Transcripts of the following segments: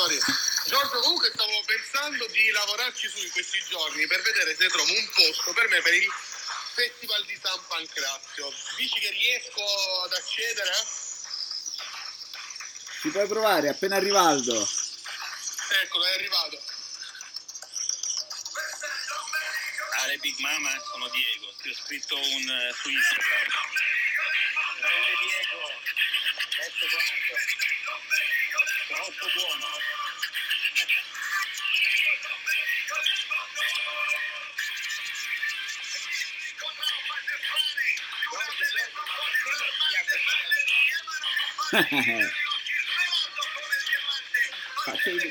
Signori. Giorgio, comunque stavo pensando di lavorarci su in questi giorni per vedere se trovo un posto per me per il Festival di San Pancrazio. Dici che riesco ad accedere? Ci puoi provare, appena arriva Aldo. Eccolo, è arrivato. Ale Big Mama, sono Diego, ti ho scritto un eh, su Instagram.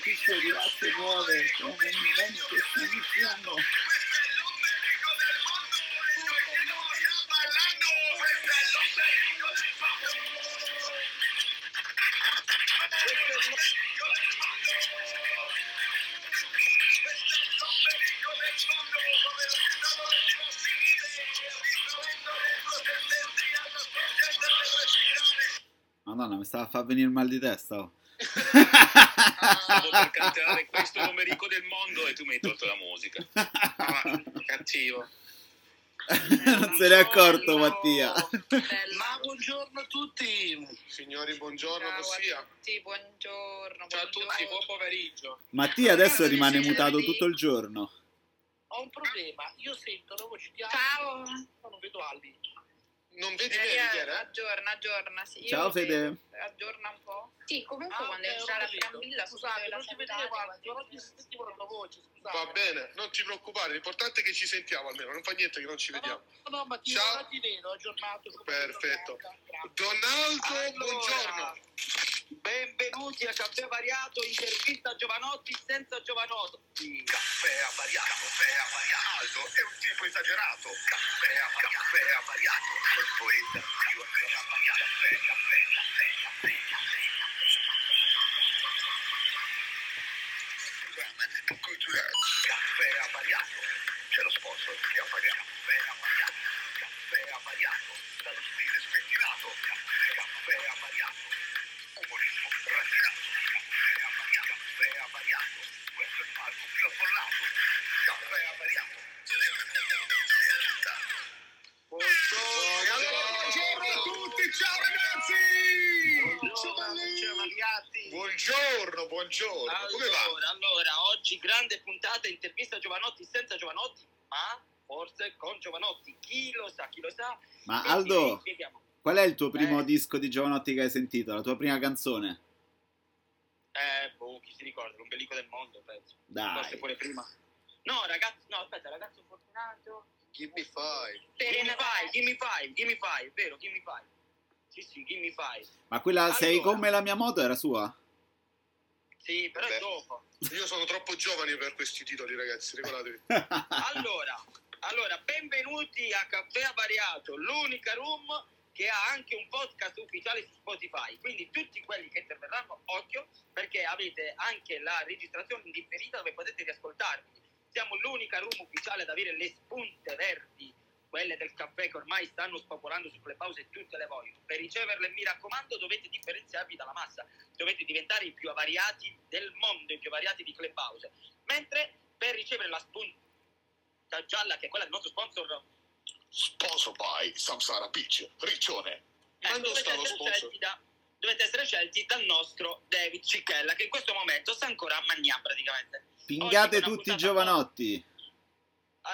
Piccio di latte nuove, come mi viene che sta iniziando. Venire il mal di testa. oh. Stavo per cantare questo numerico del mondo e tu mi hai tolto la musica. Ah, cattivo. non se n'è accorto Mattia. Ma buongiorno a tutti. Signori, buongiorno, Ciao Possia. a tutti, buongiorno. Ciao a tutti, buon pomeriggio. Mattia adesso rimane mutato tutto il giorno. Ho un problema, io sento la voce di Ciao. Aldi, ma non vedo Aldi. Non vedi bene chi eh, era? aggiorna, aggiorna. Sì, io Ciao, Fede. vedo. Aggiorna un po'. Sì, comunque Ah, quando ho la capito. Brambilla Scusate, la non ci quando Aldi, non entra. ti sentivo la tua voce, scusate. Va bene, non ti preoccupare, l'importante è che ci sentiamo almeno, non fa niente che non ci vediamo. no, no, ma ti, Ciao. ti vedo, aggiornato. Perfetto. Donaldo, Allora, buongiorno. Benvenuti a Caffè Variato, intervista a Giovanotti senza Giovanotti. Caffè avariato, caffè avariato. Aldo è un tipo esagerato. Caffè avariato, caffè avariato. Col poeta più avariato. Caffè, caffè, caffè, caffè, caffè. Programma culturale. Caffè avariato. C'è lo sponsor che avariato. Caffè avariato. Caffè avariato. Dallo stile spettinato. Caffè Buongiorno, Buongiorno, buongiorno, come va? Allora, allora, oggi grande puntata, intervista a Giovanotti senza Giovanotti, ma forse con Giovanotti. Chi lo sa, chi lo sa. Ma E Aldo, qual è il tuo primo Eh. disco di Giovanotti che hai sentito? La tua prima canzone? Eh, boh, chi si ricorda, l'ombelico del mondo, penso. Forse Dai. pure prima. No, ragazzi, no, aspetta, ragazzo fortunato. Give me five. Gimme five, gimme five, gimme five, vero, gimme five. Sì, sì, gimme five. Ma quella sei Allora. come la mia moto era sua? Sì, però Beh. è dopo. Io sono troppo giovane per questi titoli, ragazzi, ricordatevi. Allora, allora, benvenuti a Caffè Avariato, l'unica room che ha anche un podcast ufficiale su Spotify. Quindi tutti quelli che interverranno, occhio, perché avete anche la registrazione indifferita dove potete riascoltarvi. Siamo l'unica room ufficiale ad avere le spunte verdi, quelle del caffè che ormai stanno spopolando su Clubhouse e tutte le vogliono. Per riceverle, mi raccomando, dovete differenziarvi dalla massa. Dovete diventare i più avariati del mondo, i più avariati di Clubhouse. Mentre per ricevere la spunta gialla, che è quella del nostro sponsor Sponsor by Samsara Beach, Riccione. Eh, Quando dovete, sta lo essere da, dovete essere scelti dal nostro David Cicchella, che in questo momento sta ancora a Magna praticamente. Pingate tutti i giovanotti.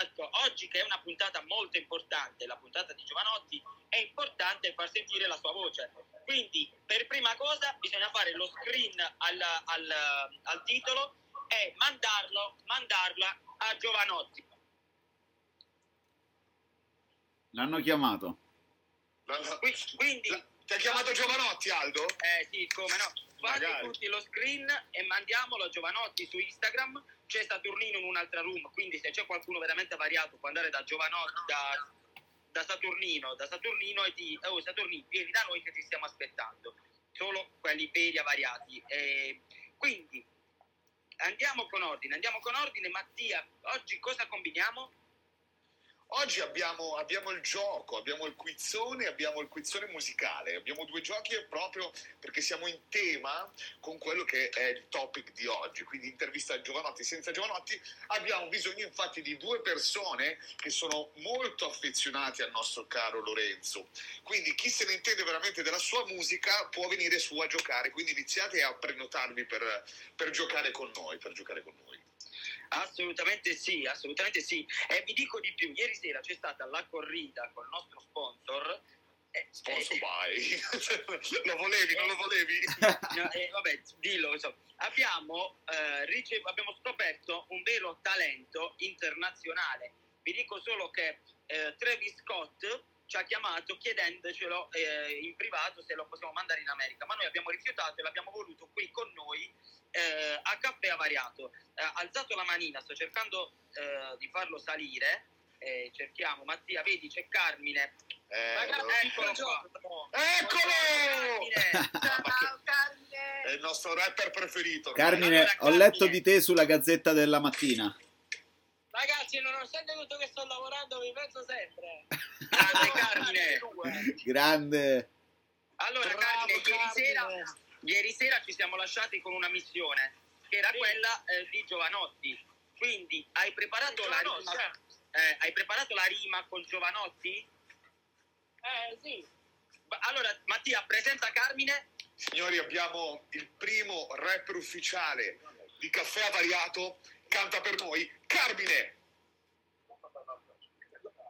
Ecco, oggi che è una puntata molto importante, la puntata di Giovanotti, è importante far sentire la sua voce. Quindi, per prima cosa, bisogna fare lo screen al, al- al titolo e mandarlo, mandarla a Giovanotti. L'hanno chiamato. Quindi, ti ha chiamato Giovanotti, Aldo? Eh sì, come no. Fate Magari. tutti lo screen e mandiamolo a Giovanotti su Instagram. C'è Saturnino in un'altra room, quindi se c'è qualcuno veramente variato può andare da Giovanotti, da, da Saturnino, da Saturnino e di oh Saturnino, vieni da noi che ti stiamo aspettando. Solo quelli veri avariati. E quindi andiamo con ordine, andiamo con ordine. Mattia, oggi cosa combiniamo? Oggi abbiamo, abbiamo il gioco, abbiamo il quizzone, abbiamo il quizzone musicale. Abbiamo due giochi proprio perché siamo in tema con quello che è il topic di oggi. Quindi intervista a Giovanotti. Senza Giovanotti abbiamo bisogno infatti di due persone che sono molto affezionate al nostro caro Lorenzo. Quindi chi se ne intende veramente della sua musica può venire su a giocare. Quindi iniziate a prenotarvi per, per giocare con noi. Per giocare con noi. Assolutamente sì, assolutamente sì. E vi dico di più, ieri sera c'è stata la corrida con il nostro sponsor. eh, Sponsor eh, by. lo volevi, non lo volevi? no, eh, vabbè, dillo, insomma. Abbiamo, eh, rice- abbiamo scoperto un vero talento internazionale. Vi dico solo che eh, Travis Scott ci ha chiamato chiedendocelo in privato se lo possiamo mandare in America, ma noi abbiamo rifiutato e l'abbiamo voluto qui con noi eh, a caffè avariato. Eh, ha alzato la manina, sto cercando eh, di farlo salire. eh, cerchiamo, Mattia, vedi c'è Carmine. Eh, lo- eccolo qua. Eccolo! Carmine. Ciao, È il nostro rapper preferito. Carmine, Allora, ho letto Carmine. di te sulla Gazzetta della Mattina. Ragazzi, nonostante tutto che sto lavorando, vi penso sempre. Grande Carmine. Grande. Allora, Bravo, Carmine, ieri Carmine. sera, ieri sera ci siamo lasciati con una missione, che era Sì. quella eh, di Giovanotti. Quindi, hai preparato, la rima, eh, hai preparato la rima con Giovanotti? Eh, sì. Allora, Mattia, presenta Carmine. Signori, abbiamo il primo rapper ufficiale di Caffè Avariato. Canta per noi Carmine.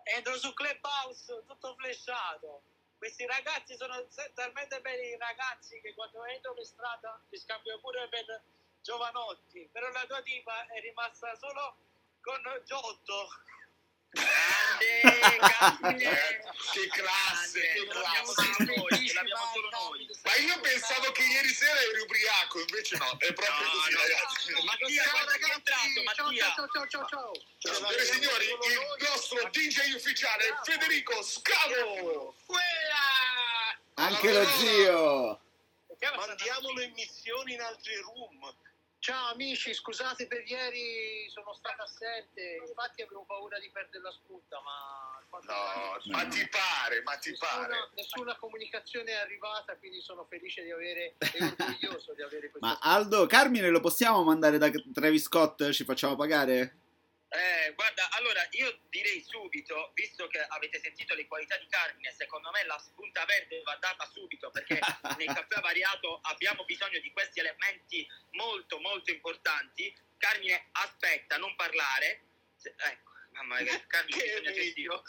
Entro su Clubhouse tutto flashato. Questi ragazzi sono talmente belli ragazzi che quando entro per strada li scambio pure per giovanotti. Però la tua tipa è rimasta solo con Giotto. Grande. Eh, che classe, che classe. noi. Ma io pensavo che ieri sera eri ubriaco, invece no, è proprio No, così, no. ragazzi. Mattia, Ciao entrato, Mattia? ciao ciao ciao ciao. Signore e signori, il nostro DJ ufficiale Federico Scavo. Quella! Anche lo zio. Mandiamolo in missione in altri room. Ciao amici, scusate per ieri, sono stato assente. Infatti avevo paura di perdere la spunta, ma. No, ma ti pare, ma ti pare. Nessuna, nessuna comunicazione è arrivata, quindi sono felice di avere e orgoglioso di avere questo. Ma Aldo, Carmine lo possiamo mandare da Travis Scott? Ci facciamo pagare? Eh, guarda, allora io direi subito, visto che avete sentito le qualità di Carmine, secondo me la spunta verde va data subito perché nel caffè variato abbiamo bisogno di questi elementi molto molto importanti. Carmine, aspetta, non parlare. Ecco, mamma mia, Carmine Che bisogna gestirlo.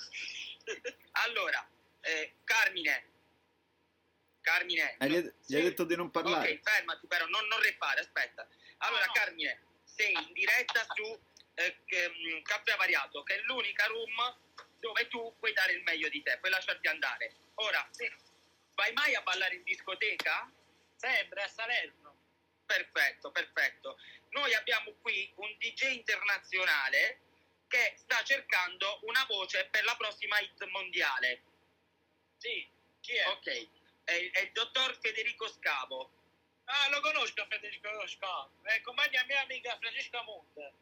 Allora, eh, Carmine, Carmine, Eh, gli, sì. hai detto di non parlare. Ok, fermati però, non, non repare, aspetta. Allora, No, no. Carmine, sei in diretta su eh, che, mm, Caffè Avariato, che è l'unica room dove tu puoi dare il meglio di te, puoi lasciarti andare. Ora, vai mai a ballare in discoteca? Sempre a Salerno. Perfetto, perfetto. Noi abbiamo qui un DJ internazionale che sta cercando una voce per la prossima hit mondiale. Sì, chi è? Ok, è, è il dottor Federico Scavo. Ah, lo conosco Federico Scott. È compagna mia amica Francesca Monte.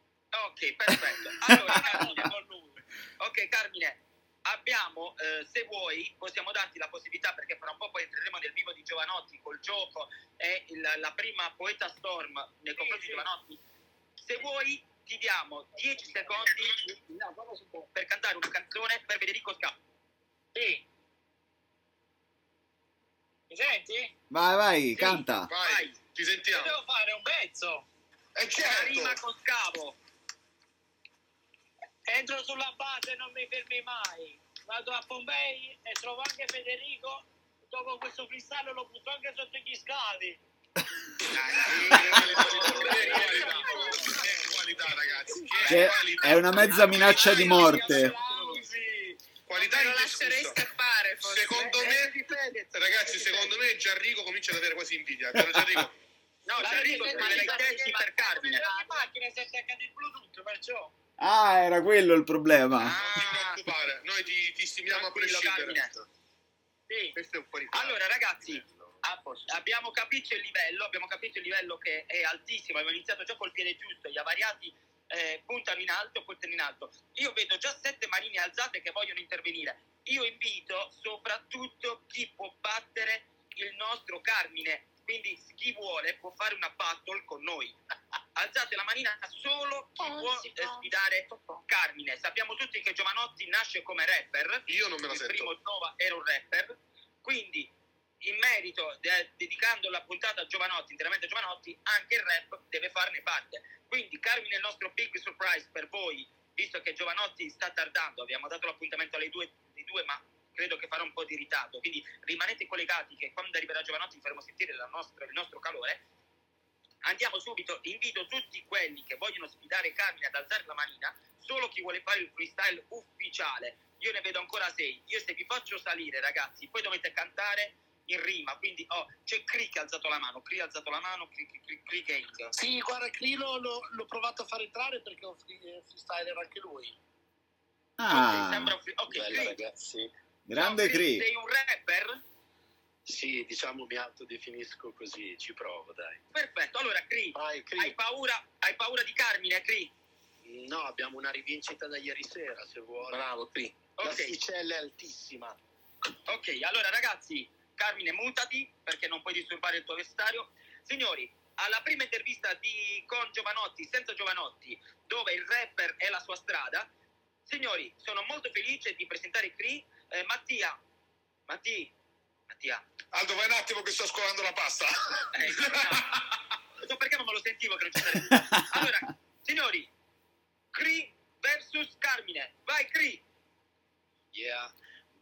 Ok, perfetto. Allora, Carmine, con lui. Ok Carmine, abbiamo, eh, se vuoi, possiamo darti la possibilità, perché fra un po' poi entreremo nel vivo di Giovanotti col gioco e il- la prima Poeta Storm nei confronti sì. di Giovanotti. Se vuoi ti diamo 10 secondi per cantare una canzone per Federico Scappo. Sì. Mi senti? Vai, vai, Sì. canta. Vai, Vai. ti Io sentiamo. devo fare un pezzo. Una rima certo. con Scavo. Entro sulla base e non mi fermi mai. Vado a Pompei e trovo anche Federico. Dopo questo cristallo lo butto anche sotto gli scavi. Che è una mezza minaccia di morte. Qualità lo lascerei scappare forse. Secondo Eh, me, di Fedez, ragazzi, di secondo me Gianrico comincia ad avere quasi invidia. Gianrico, No, Gianrico vedi, i testi per Carmine. La macchina si è attaccata il Bluetooth, perciò. Ah, era quello il problema. non ti Ah, preoccupare, noi ti, ti stimiamo a prescindere. Sì. Questo è un po' di Allora ragazzi, a- abbiamo capito il livello, abbiamo capito il livello che è altissimo, abbiamo iniziato già col piede giusto, gli avariati eh, puntano in alto, puntano in alto. Io vedo già sette manine alzate che vogliono intervenire. Io invito soprattutto chi può battere il nostro Carmine, quindi chi vuole può fare una battle con noi. Alzate la manina solo chi può eh, può. sfidare Carmine. Sappiamo tutti che Giovanotti nasce come rapper, Io non me la il sento. primo Nova era un rapper, quindi in merito, de- dedicando la puntata a Giovanotti, interamente a Giovanotti, anche il rap deve farne parte. Quindi Carmine è il nostro big surprise per voi, visto che Giovanotti sta tardando, abbiamo dato l'appuntamento alle due, alle due, ma credo che farà un po' di ritardo, quindi rimanete collegati che quando arriverà Giovanotti vi faremo sentire la nostra- il nostro calore. Andiamo subito, invito tutti quelli che vogliono sfidare Carmine ad alzare la manina, solo chi vuole fare il freestyle ufficiale. Io ne vedo ancora sei. Io se vi faccio salire, ragazzi, poi dovete cantare in rima. Quindi, oh, c'è Cri che ha alzato la mano, Cri ha alzato la mano, Cri, Cri, Cri, Cri Gang. Sì, guarda, Crilo l'ho, l'ho provato a far entrare perché è un free- freestyler anche lui. Ah, sembra un free- ok, Bella, Cri. ragazzi. grande Cri, Cri. Sei un rapper? Sì, diciamo mi autodefinisco così, ci provo, dai. Perfetto. Allora, Cri, Vai, hai Cri. paura, hai paura di Carmine, Cri? No, abbiamo una rivincita da ieri sera, se vuoi. Bravo, Cri. La Ok. sticella è altissima. Ok, allora ragazzi, Carmine mutati perché non puoi disturbare il tuo vestario. Signori, alla prima intervista di, con Giovanotti, senza Giovanotti, dove il rapper è la sua strada, signori, sono molto felice di presentare qui eh, Mattia. Mattia, Mattia, Aldo, vai un attimo che sto scolando la pasta. eh, non so perché non me lo sentivo che non ci sarebbe. Allora, signori, Cri versus Carmine. Vai Cri! Yeah.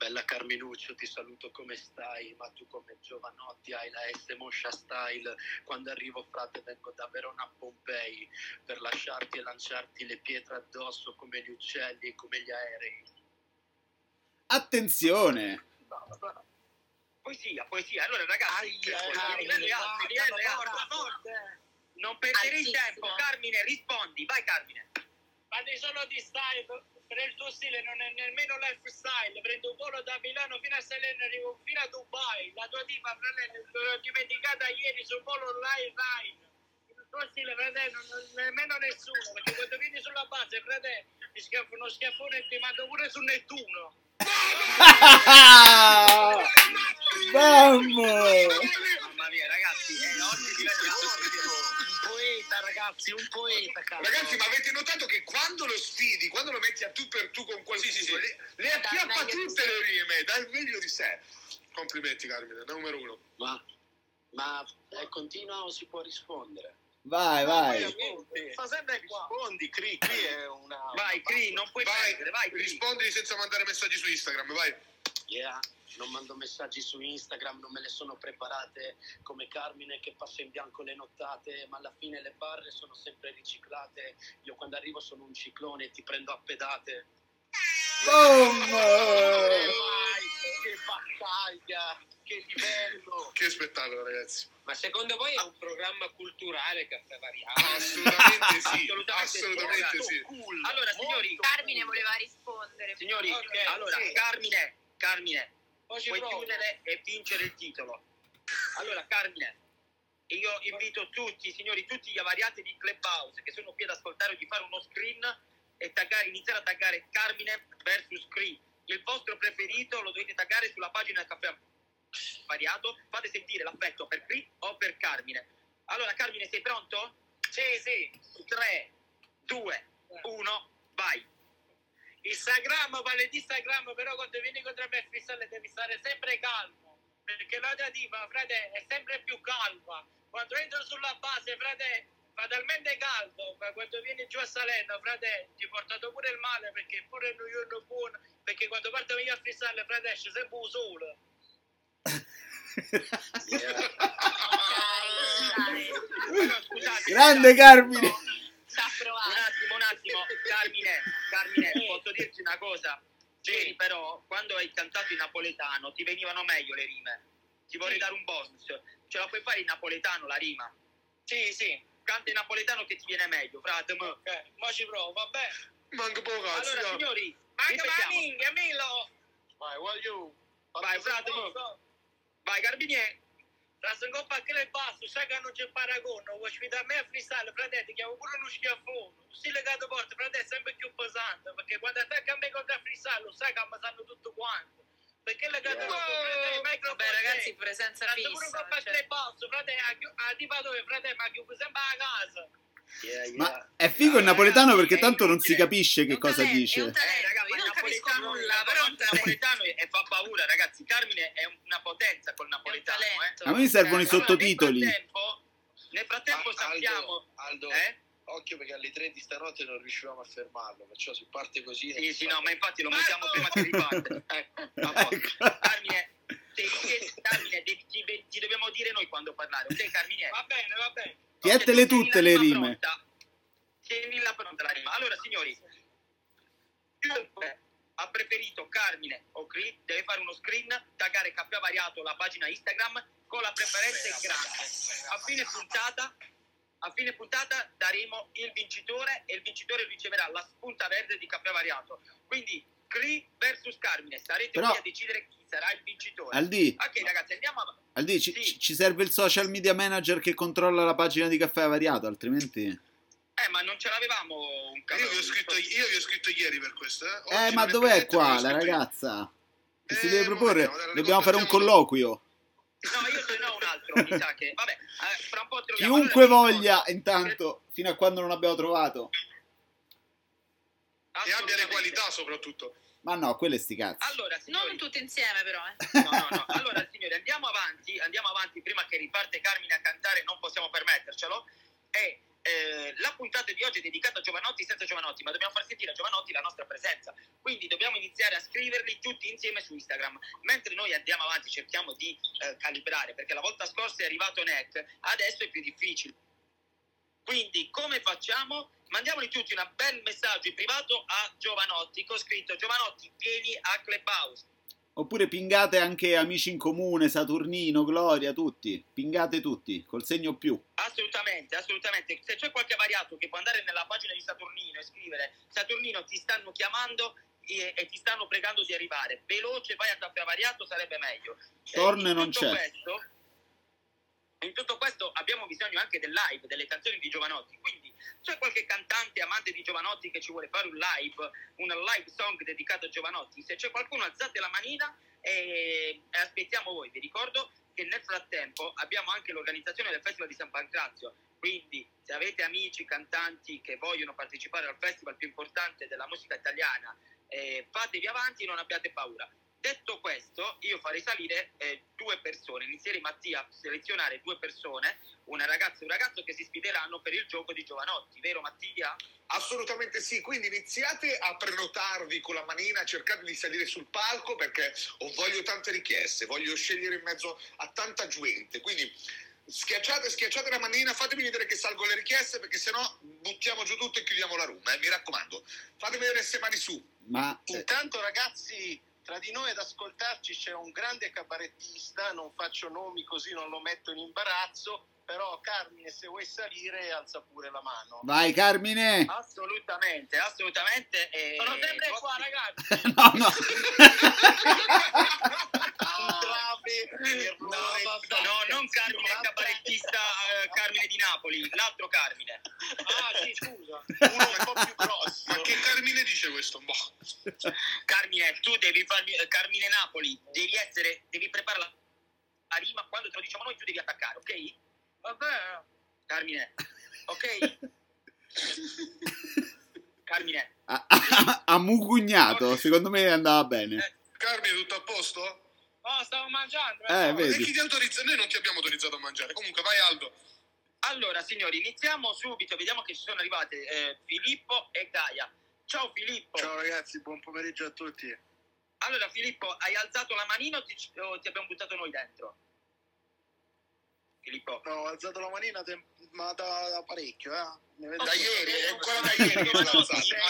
Bella Carminuccio, ti saluto come stai, ma tu come Giovanotti hai la S Moscia Style. Quando arrivo frate vengo da Verona a Pompei per lasciarti e lanciarti le pietre addosso come gli uccelli e come gli aerei. Attenzione! Poesia, poesia. Allora ragazzi, Aia, a livelli alti, livelli alti. Non perdere il tempo, Carmine, rispondi. Vai Carmine. Ma di solo di style, per il tuo stile non è nemmeno lifestyle. Prendo un volo da Milano fino a Salerno, arrivo fino a Dubai. La tua tipa, fratello, l'ho dimenticata ieri sul volo online. Line. Il tuo stile, fratello, non, nemmeno nessuno. Perché quando vieni sulla base, fratello, ti schiaffo uno schiaffone e ti mando pure su Nettuno. Mamma mia, ragazzi, eh, oggi livelli alti. Un poeta, ragazzi, un poeta, cazzo. Ragazzi, ma avete notato che quando lo sfidi, quando lo metti a tu per tu con qualcuno, le, le acchiappa tutte le rime, dai il meglio di sé. Complimenti Carmine, numero uno. Ma, ma è continua o si può rispondere? Vai, vai. Sta sempre qua. Rispondi, Cri, Cri è una... Vai, Cri, non puoi Vai, perdere, vai, Cri. rispondi senza mandare messaggi su Instagram, vai. Yeah, non mando messaggi su Instagram, non me le sono preparate come Carmine che passa in bianco le nottate, ma alla fine le barre sono sempre riciclate. Io quando arrivo sono un ciclone e ti prendo a pedate. Vai, che battaglia, che livello! Che spettacolo ragazzi. Ma secondo voi è un programma culturale caffè variato? Assolutamente sì, Assolutamente sì, assolutamente sì. Cool, Allora, signori, Carmine cool. voleva rispondere. Signori, Ok, allora, sì. Carmine, Carmine, ci puoi provo. chiudere e vincere il titolo. Allora, Carmine, io invito tutti, signori, tutti gli avariati di Clubhouse che sono qui ad ascoltare di fare uno screen e taggare, iniziare a taggare Carmine versus Cree. Il vostro preferito lo dovete taggare sulla pagina del caffè variato. Fate sentire l'affetto per Cree o per Carmine. Allora, Carmine, sei pronto? Sì, sì. 3, 2, 1, vai. Instagram vale di Instagram, però quando vieni contro me a fissare devi stare sempre calmo. Perché la tua tipa, frate, è sempre più calma. Quando entro sulla base, frate, fa talmente caldo, ma quando vieni giù a Salerno, frate, ti ho portato pure il male perché pure il giorno buono, perché quando parto io a fissare, frate, esce sempre un sole. Scusate, Grande. Carmine! Sta Un provando. attimo, un attimo, Carmine, Carmine, posso dirti una cosa? Ieri però, quando hai cantato in napoletano, ti venivano meglio le rime. Ti vorrei Sì. dare un bonus. Ce la puoi fare in napoletano la rima? Sì, sì. Canta in napoletano che ti viene meglio, frate. mo. Ok, ma ci provo, va bene. Manca poco. Allora, no. signori, Manca ma minchia, Milo! Vai, voglio. Vai, frate. Vai, Carmine. La coppa che le basso, sai che non c'è paragone, vuoi sfidare me a freestyle, fratello, ti chiamo pure uno schiaffone. Sei legato forte, fratello, è sempre più pesante, perché quando attacca a me con il freestyle, lo sai che sanno tutto quanto. Perché legato Yeah. forte, fratello, i microfoni Vabbè, ragazzi, dei- presenza fissa. coppa che cioè. le basso, fratello, a chi- a tipo dove, fratello, ma chiuso sempre a casa. Yeah, yeah. Ma è figo il napoletano perché tanto non si capisce che cosa dice. Eh, raga, ma io il non capisco napoletano, nulla, però il napoletano è- e fa paura, ragazzi. Carmine è una potenza col napoletano. eh. A me servono i Allora, sottotitoli. Nel frattempo, nel frattempo Ah, sappiamo... Aldo, Aldo, Eh? occhio perché alle 3 di stanotte non riuscivamo a fermarlo, perciò se parte così... Sì, sì, no, ma infatti lo mettiamo prima che riparte. A posto. Ecco. Carmine, devi, Carmine ti, ti dobbiamo dire noi quando parlare, ok Carmine? Va bene, va bene. Tieni tutte le rime. pronta. Tienila pronta la rima. Allora, signori, chiunque ha preferito Carmine o Cri deve fare uno screen, taggare Caffè Variato la pagina Instagram con la preferenza in grande. A fine puntata, a fine puntata daremo il vincitore e il vincitore riceverà la spunta verde di Caffè Variato. Quindi Cri versus Carmine, sarete Però- voi a decidere chi sarà il vincitore. Aldi, Ok ragazzi, andiamo avanti. Aldi, ci, Sì. ci- ci serve il social media manager che controlla la pagina di caffè variato, altrimenti... Eh, ma non ce l'avevamo un Io cavolo vi ho scritto, io vi ho scritto ieri per questo. Eh, Eh, Oggi ma dov'è qua la io. ragazza? Che si Eh, deve mo proporre? dai, Dobbiamo fare un colloquio. No, io ce ne ho un altro, mi sa che... Vabbè, eh, fra un po' troviamo. Chiunque Allora, voglia, intanto, fino a quando non abbiamo trovato. E abbia le qualità soprattutto. Ma no, quelle sti cazzi. Allora, signori, Non tutti insieme, però, eh. no, no, no. Allora, signori, andiamo avanti, andiamo avanti prima che riparte Carmine a cantare, non possiamo permettercelo. E eh, la puntata di oggi è dedicata a Giovanotti senza Giovanotti, ma dobbiamo far sentire a Giovanotti la nostra presenza. Quindi dobbiamo iniziare a scriverli tutti insieme su Instagram. Mentre noi andiamo avanti, cerchiamo di eh, calibrare, perché la volta scorsa è arrivato Neck, adesso è più difficile. Quindi, come facciamo? Mandiamoli tutti un bel messaggio in privato a Giovanotti con scritto Giovanotti, vieni a Clubhouse. Oppure pingate anche amici in comune, Saturnino, Gloria, tutti. Pingate tutti, col segno più. Assolutamente, assolutamente. Se c'è qualche variato che può andare nella pagina di Saturnino e scrivere Saturnino ti stanno chiamando e, e ti stanno pregando di arrivare, veloce vai a caffè variato sarebbe meglio. Eh, Torna in non c'è. Questo, in tutto questo abbiamo bisogno anche del live, delle canzoni di Giovanotti, quindi c'è qualche cantante amante di Giovanotti che ci vuole fare un live, un live song dedicato a Giovanotti, se c'è qualcuno alzate la manina e, aspettiamo voi, vi ricordo che nel frattempo abbiamo anche l'organizzazione del Festival di San Pancrazio, quindi se avete amici cantanti che vogliono partecipare al festival più importante della musica italiana, eh, fatevi avanti, non abbiate paura. Detto questo, io farei salire eh, due persone, inizierei Mattia a selezionare due persone, una ragazza e un ragazzo che si sfideranno per il gioco di Giovanotti, vero Mattia? Assolutamente sì, quindi iniziate a prenotarvi con la manina, cercate di salire sul palco perché ho voglio tante richieste, voglio scegliere in mezzo a tanta gente, quindi schiacciate, schiacciate la manina, fatemi vedere che salgo le richieste perché sennò buttiamo giù tutto e chiudiamo la room, eh, mi raccomando. Fatemi vedere queste mani su. Ma eh, Intanto ragazzi, tra di noi ad ascoltarci c'è un grande cabarettista, non faccio nomi così non lo metto in imbarazzo, però Carmine se vuoi salire alza pure la mano. vai Carmine! Assolutamente, assolutamente. e- Sono sempre qua, ragazzi. No, no. Grave errore. No, non Carmine il cabarettista eh, Carmine di Napoli, l'altro Carmine. Ah, sì, scusa. Uno un po' più grosso. Ma che Carmine dice questo? Boh. Carmine, tu devi farmi eh, Carmine Napoli, devi essere, devi preparare la, rima, quando te lo diciamo noi tu devi attaccare, ok? Vabbè. Carmine, ok? Carmine, A, a- a mugugnato, secondo me andava bene. Carmine, tutto a posto? Oh, stavo mangiando. Eh, no. vedi. E chi ti autorizza? Noi non ti abbiamo autorizzato a mangiare. Comunque, vai Aldo. allora signori, iniziamo subito, vediamo che ci sono arrivate eh, Filippo e Gaia. Ciao Filippo. Ciao ragazzi, buon pomeriggio a tutti. Allora Filippo, hai alzato la manina o ti, o ti abbiamo buttato noi dentro? Filippo. No, ho alzato la manina ma da, da parecchio, eh. Da ieri, è ancora da ieri che l'ha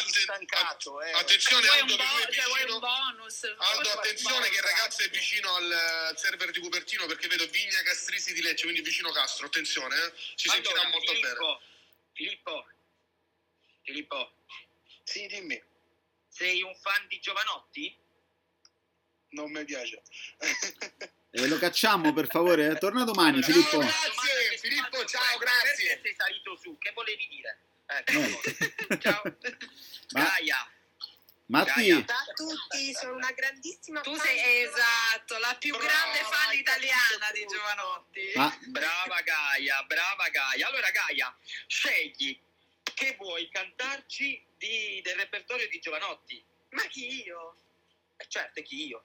stancato, eh. Attenzione Aldo bo- cioè, vicino. bonus? Aldo, attenzione che il ragazzo è vicino al server di Cupertino perché vedo Vigna Castrisi di Lecce, quindi vicino Castro. Attenzione, eh. Ci sentirà Allora, molto bene. Filippo, Filippo, Filippo, Sì, dimmi, sei un fan di Giovanotti? non mi piace. Eh, lo cacciamo per favore, torna domani Allora, Filippo. Grazie, Filippo, ciao, grazie. Perché sei salito su? Che volevi dire? Ecco. Niente. Ciao. Ma- Gaia. Matti, Gaia. Ciao a tutti, sono una grandissima Tu fan sei di esatto, la più Brava, grande fan italiana di. Giovanotti. ma Brava Gaia, brava Gaia. Allora Gaia, scegli che vuoi cantarci di- del repertorio di Giovanotti. Ma chi io? Eh, certo, chi io.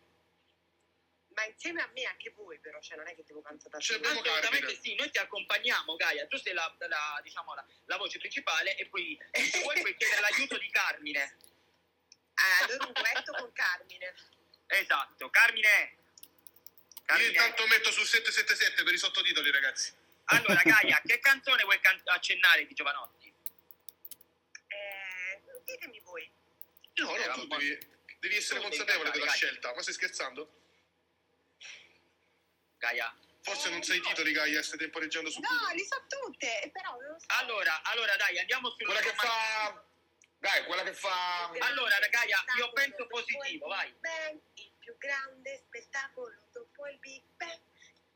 Ma insieme a me anche voi però, cioè non è che devo cantare. Abbiamo Assolutamente sì, noi ti accompagniamo Gaia, tu sei la, la, diciamo, la, la voce principale e poi se vuoi puoi chiedere l'aiuto di Carmine. Ah, allora un duetto con Carmine. Esatto, Carmine. Io Carmine. intanto metto sul 777 per i sottotitoli, ragazzi. Allora Gaia, che canzone vuoi can- accennare di Giovanotti? Eh, ditemi voi. No, Eh, no, tu ma- devi, devi essere tu consapevole cantare, della Gaia. scelta. Ma stai scherzando? Gaia. Forse non sai i titoli, Gaia, stai temporeggiando su No, Google. li so tutte, però non lo so. Allora, allora dai, andiamo sul Quella che fa... Dai, quella che fa... Allora, Gaia, io penso positivo, vai. Bang, il più grande spettacolo dopo il Big Bang.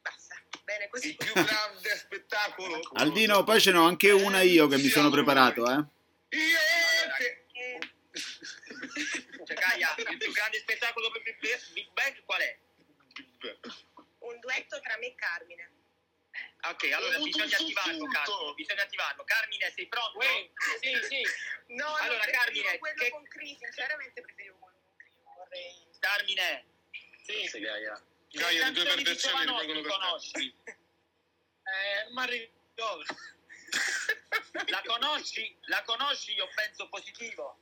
Basta, bene così. Il più grande spettacolo. Aldino, poi ce n'ho anche una io che mi sono preparato, eh. Io. Eh, Cioè, Gaia, il più grande spettacolo per Big Bang- Big Bang qual è? Un duetto tra me e Carmine. Ok, allora bisogna attivarlo. Carmine, bisogna attivarlo. Carmine, sei pronto? Sì, sì. No, Allora, Carmine, quello che- con Cri, sinceramente preferivo quello con Cri. Vorrei... Carmine, Sì, Gaia. che Gaia, le tue perversioni rimangono per te. conosci? eh, ma ricordo. La conosci? La conosci, io penso positivo.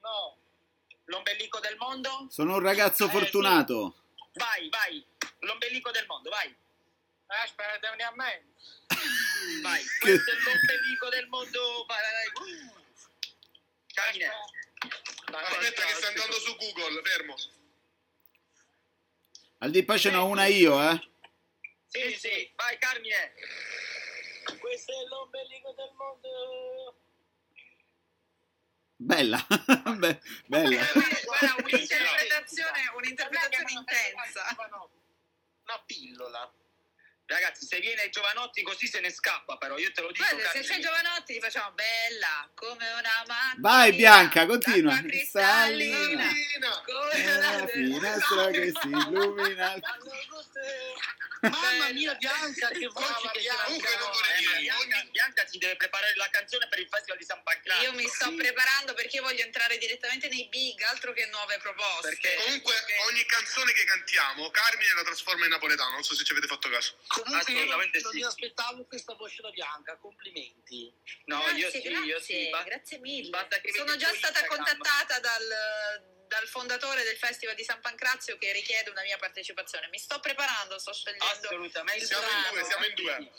No. L'ombelico del mondo? Sono un ragazzo Eh, fortunato. Vai, vai. L'ombelico del mondo, vai. Aspetta, a me. Vai. Questo è l'ombelico del mondo. Vai, vai, vai. Carmine. Aspetta che sta andando su Google, fermo. Aldi, poi ce n'ho una io, eh. Sì, sì, vai Carmine. Questo è l'ombelico del mondo. Bella, Be- bella. Guarda, un'interpretazione, un'interpretazione intensa. Pillola. Ragazzi, se viene Giovanotti così se ne scappa, però io te lo dico. Guarda, se c'è Giovanotti ti facciamo bella come una mattina. Vai, Bianca, continua. Cristallina. Cristallina. Come la la finestra che si illumina. Mamma mia, Bianca, che voce che. Comunque non Eh, Bianca, Bianca si deve preparare la canzone per il festival di San Pancrazio. Io mi sto preparando perché voglio entrare direttamente nei big, altro che nuove proposte. Perché- Comunque, ogni canzone che cantiamo, Carmine la trasforma in napoletano. Non so se ci avete fatto caso. Comunque io non, Assolutamente non sì. mi aspettavo questa voce da Bianca, complimenti. No, grazie, io sì, grazie, io sì. ba- grazie mille. che Sono già stata Instagram. contattata dal, dal fondatore del Festival di San Pancrazio che richiede una mia partecipazione. Mi sto preparando, sto scegliendo. Assolutamente. Siamo in due, siamo in due.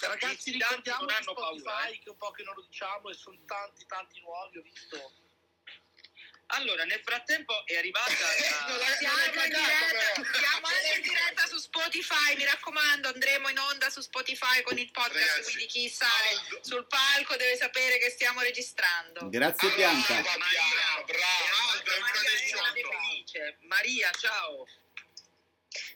Ragazzi, ricordiamo hanno Spotify, paura, eh. che un po' che non lo diciamo e sono tanti, tanti nuovi, ho visto. Allora, nel frattempo è arrivata la... l'hai- Siamo in diretta, però. siamo anche in diretta su Spotify, mi raccomando, andremo in onda su Spotify con il podcast, Ragazzi, quindi chi sale Aldo- sul palco deve sapere che stiamo registrando. Grazie Bianca. Brava, Maria, Bianca, brava. Una Maria. Maria, ciao.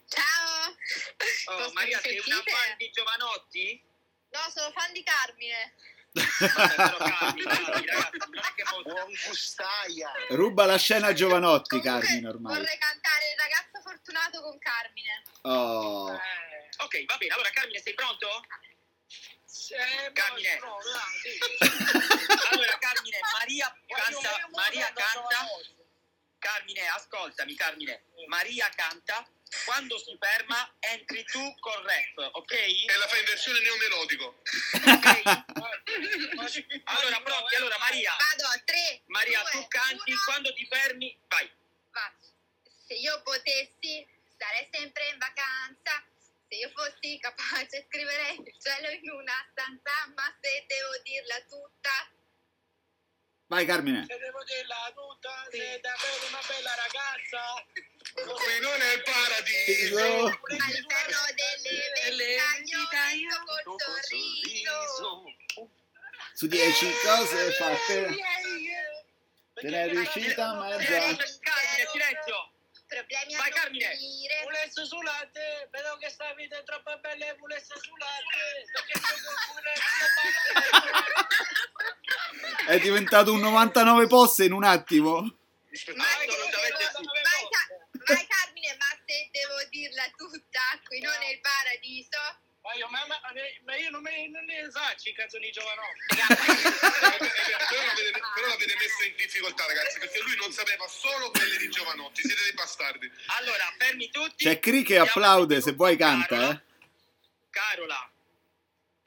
Ciao! Oh, Posso Maria, sei una fan di Giovanotti? No, sono fan di Carmine. Ruba la scena a Giovanotti, Comunque, Carmine, ormai. Vorrei cantare Il ragazzo fortunato con Carmine. Oh. Eh, Ok, va bene, allora Carmine sei pronto? eh, Carmine. no. Allora Carmine, Maria canta, Maria canta. Carmine ascoltami Carmine, Maria canta, quando si ferma entri tu col rap, ok? E la fa in versione neomelodico. Ok? Allora pronti, allora Maria, Vado a tre. Maria due, tu canti, uno, quando ti fermi, vai. va. Se io potessi stare sempre in vacanza, se io fossi capace scriverei il cielo in una stanza, ma se devo dirla tutta, Vai Carmine. Se devo dirla tutta, sei davvero una bella ragazza. Qui non è il paradiso. all'interno delle Delle verità io col sorriso. Su dieci cose fatte, te ne è riuscita a mangiare. Carmine, silenzio. Problemi a Vai, Carmine. Volesse su latte, vedo che sta vita è troppo bella e volesse su latte, È diventato un 99 posse in un attimo. Assolutamente sì. Vai, Ca- vai, Carmine, ma se devo dirla tutta, qui non è il paradiso. Ma io, ma, ma- ma io non, me, non ne faccio i canzoni giovanotti. però, l'avete, però l'avete messa in difficoltà, ragazzi, perché lui non sapeva solo quelle di Giovanotti. Siete dei bastardi. Allora, fermi tutti. C'è Cri che applaude, se vuoi canta, eh. Carola.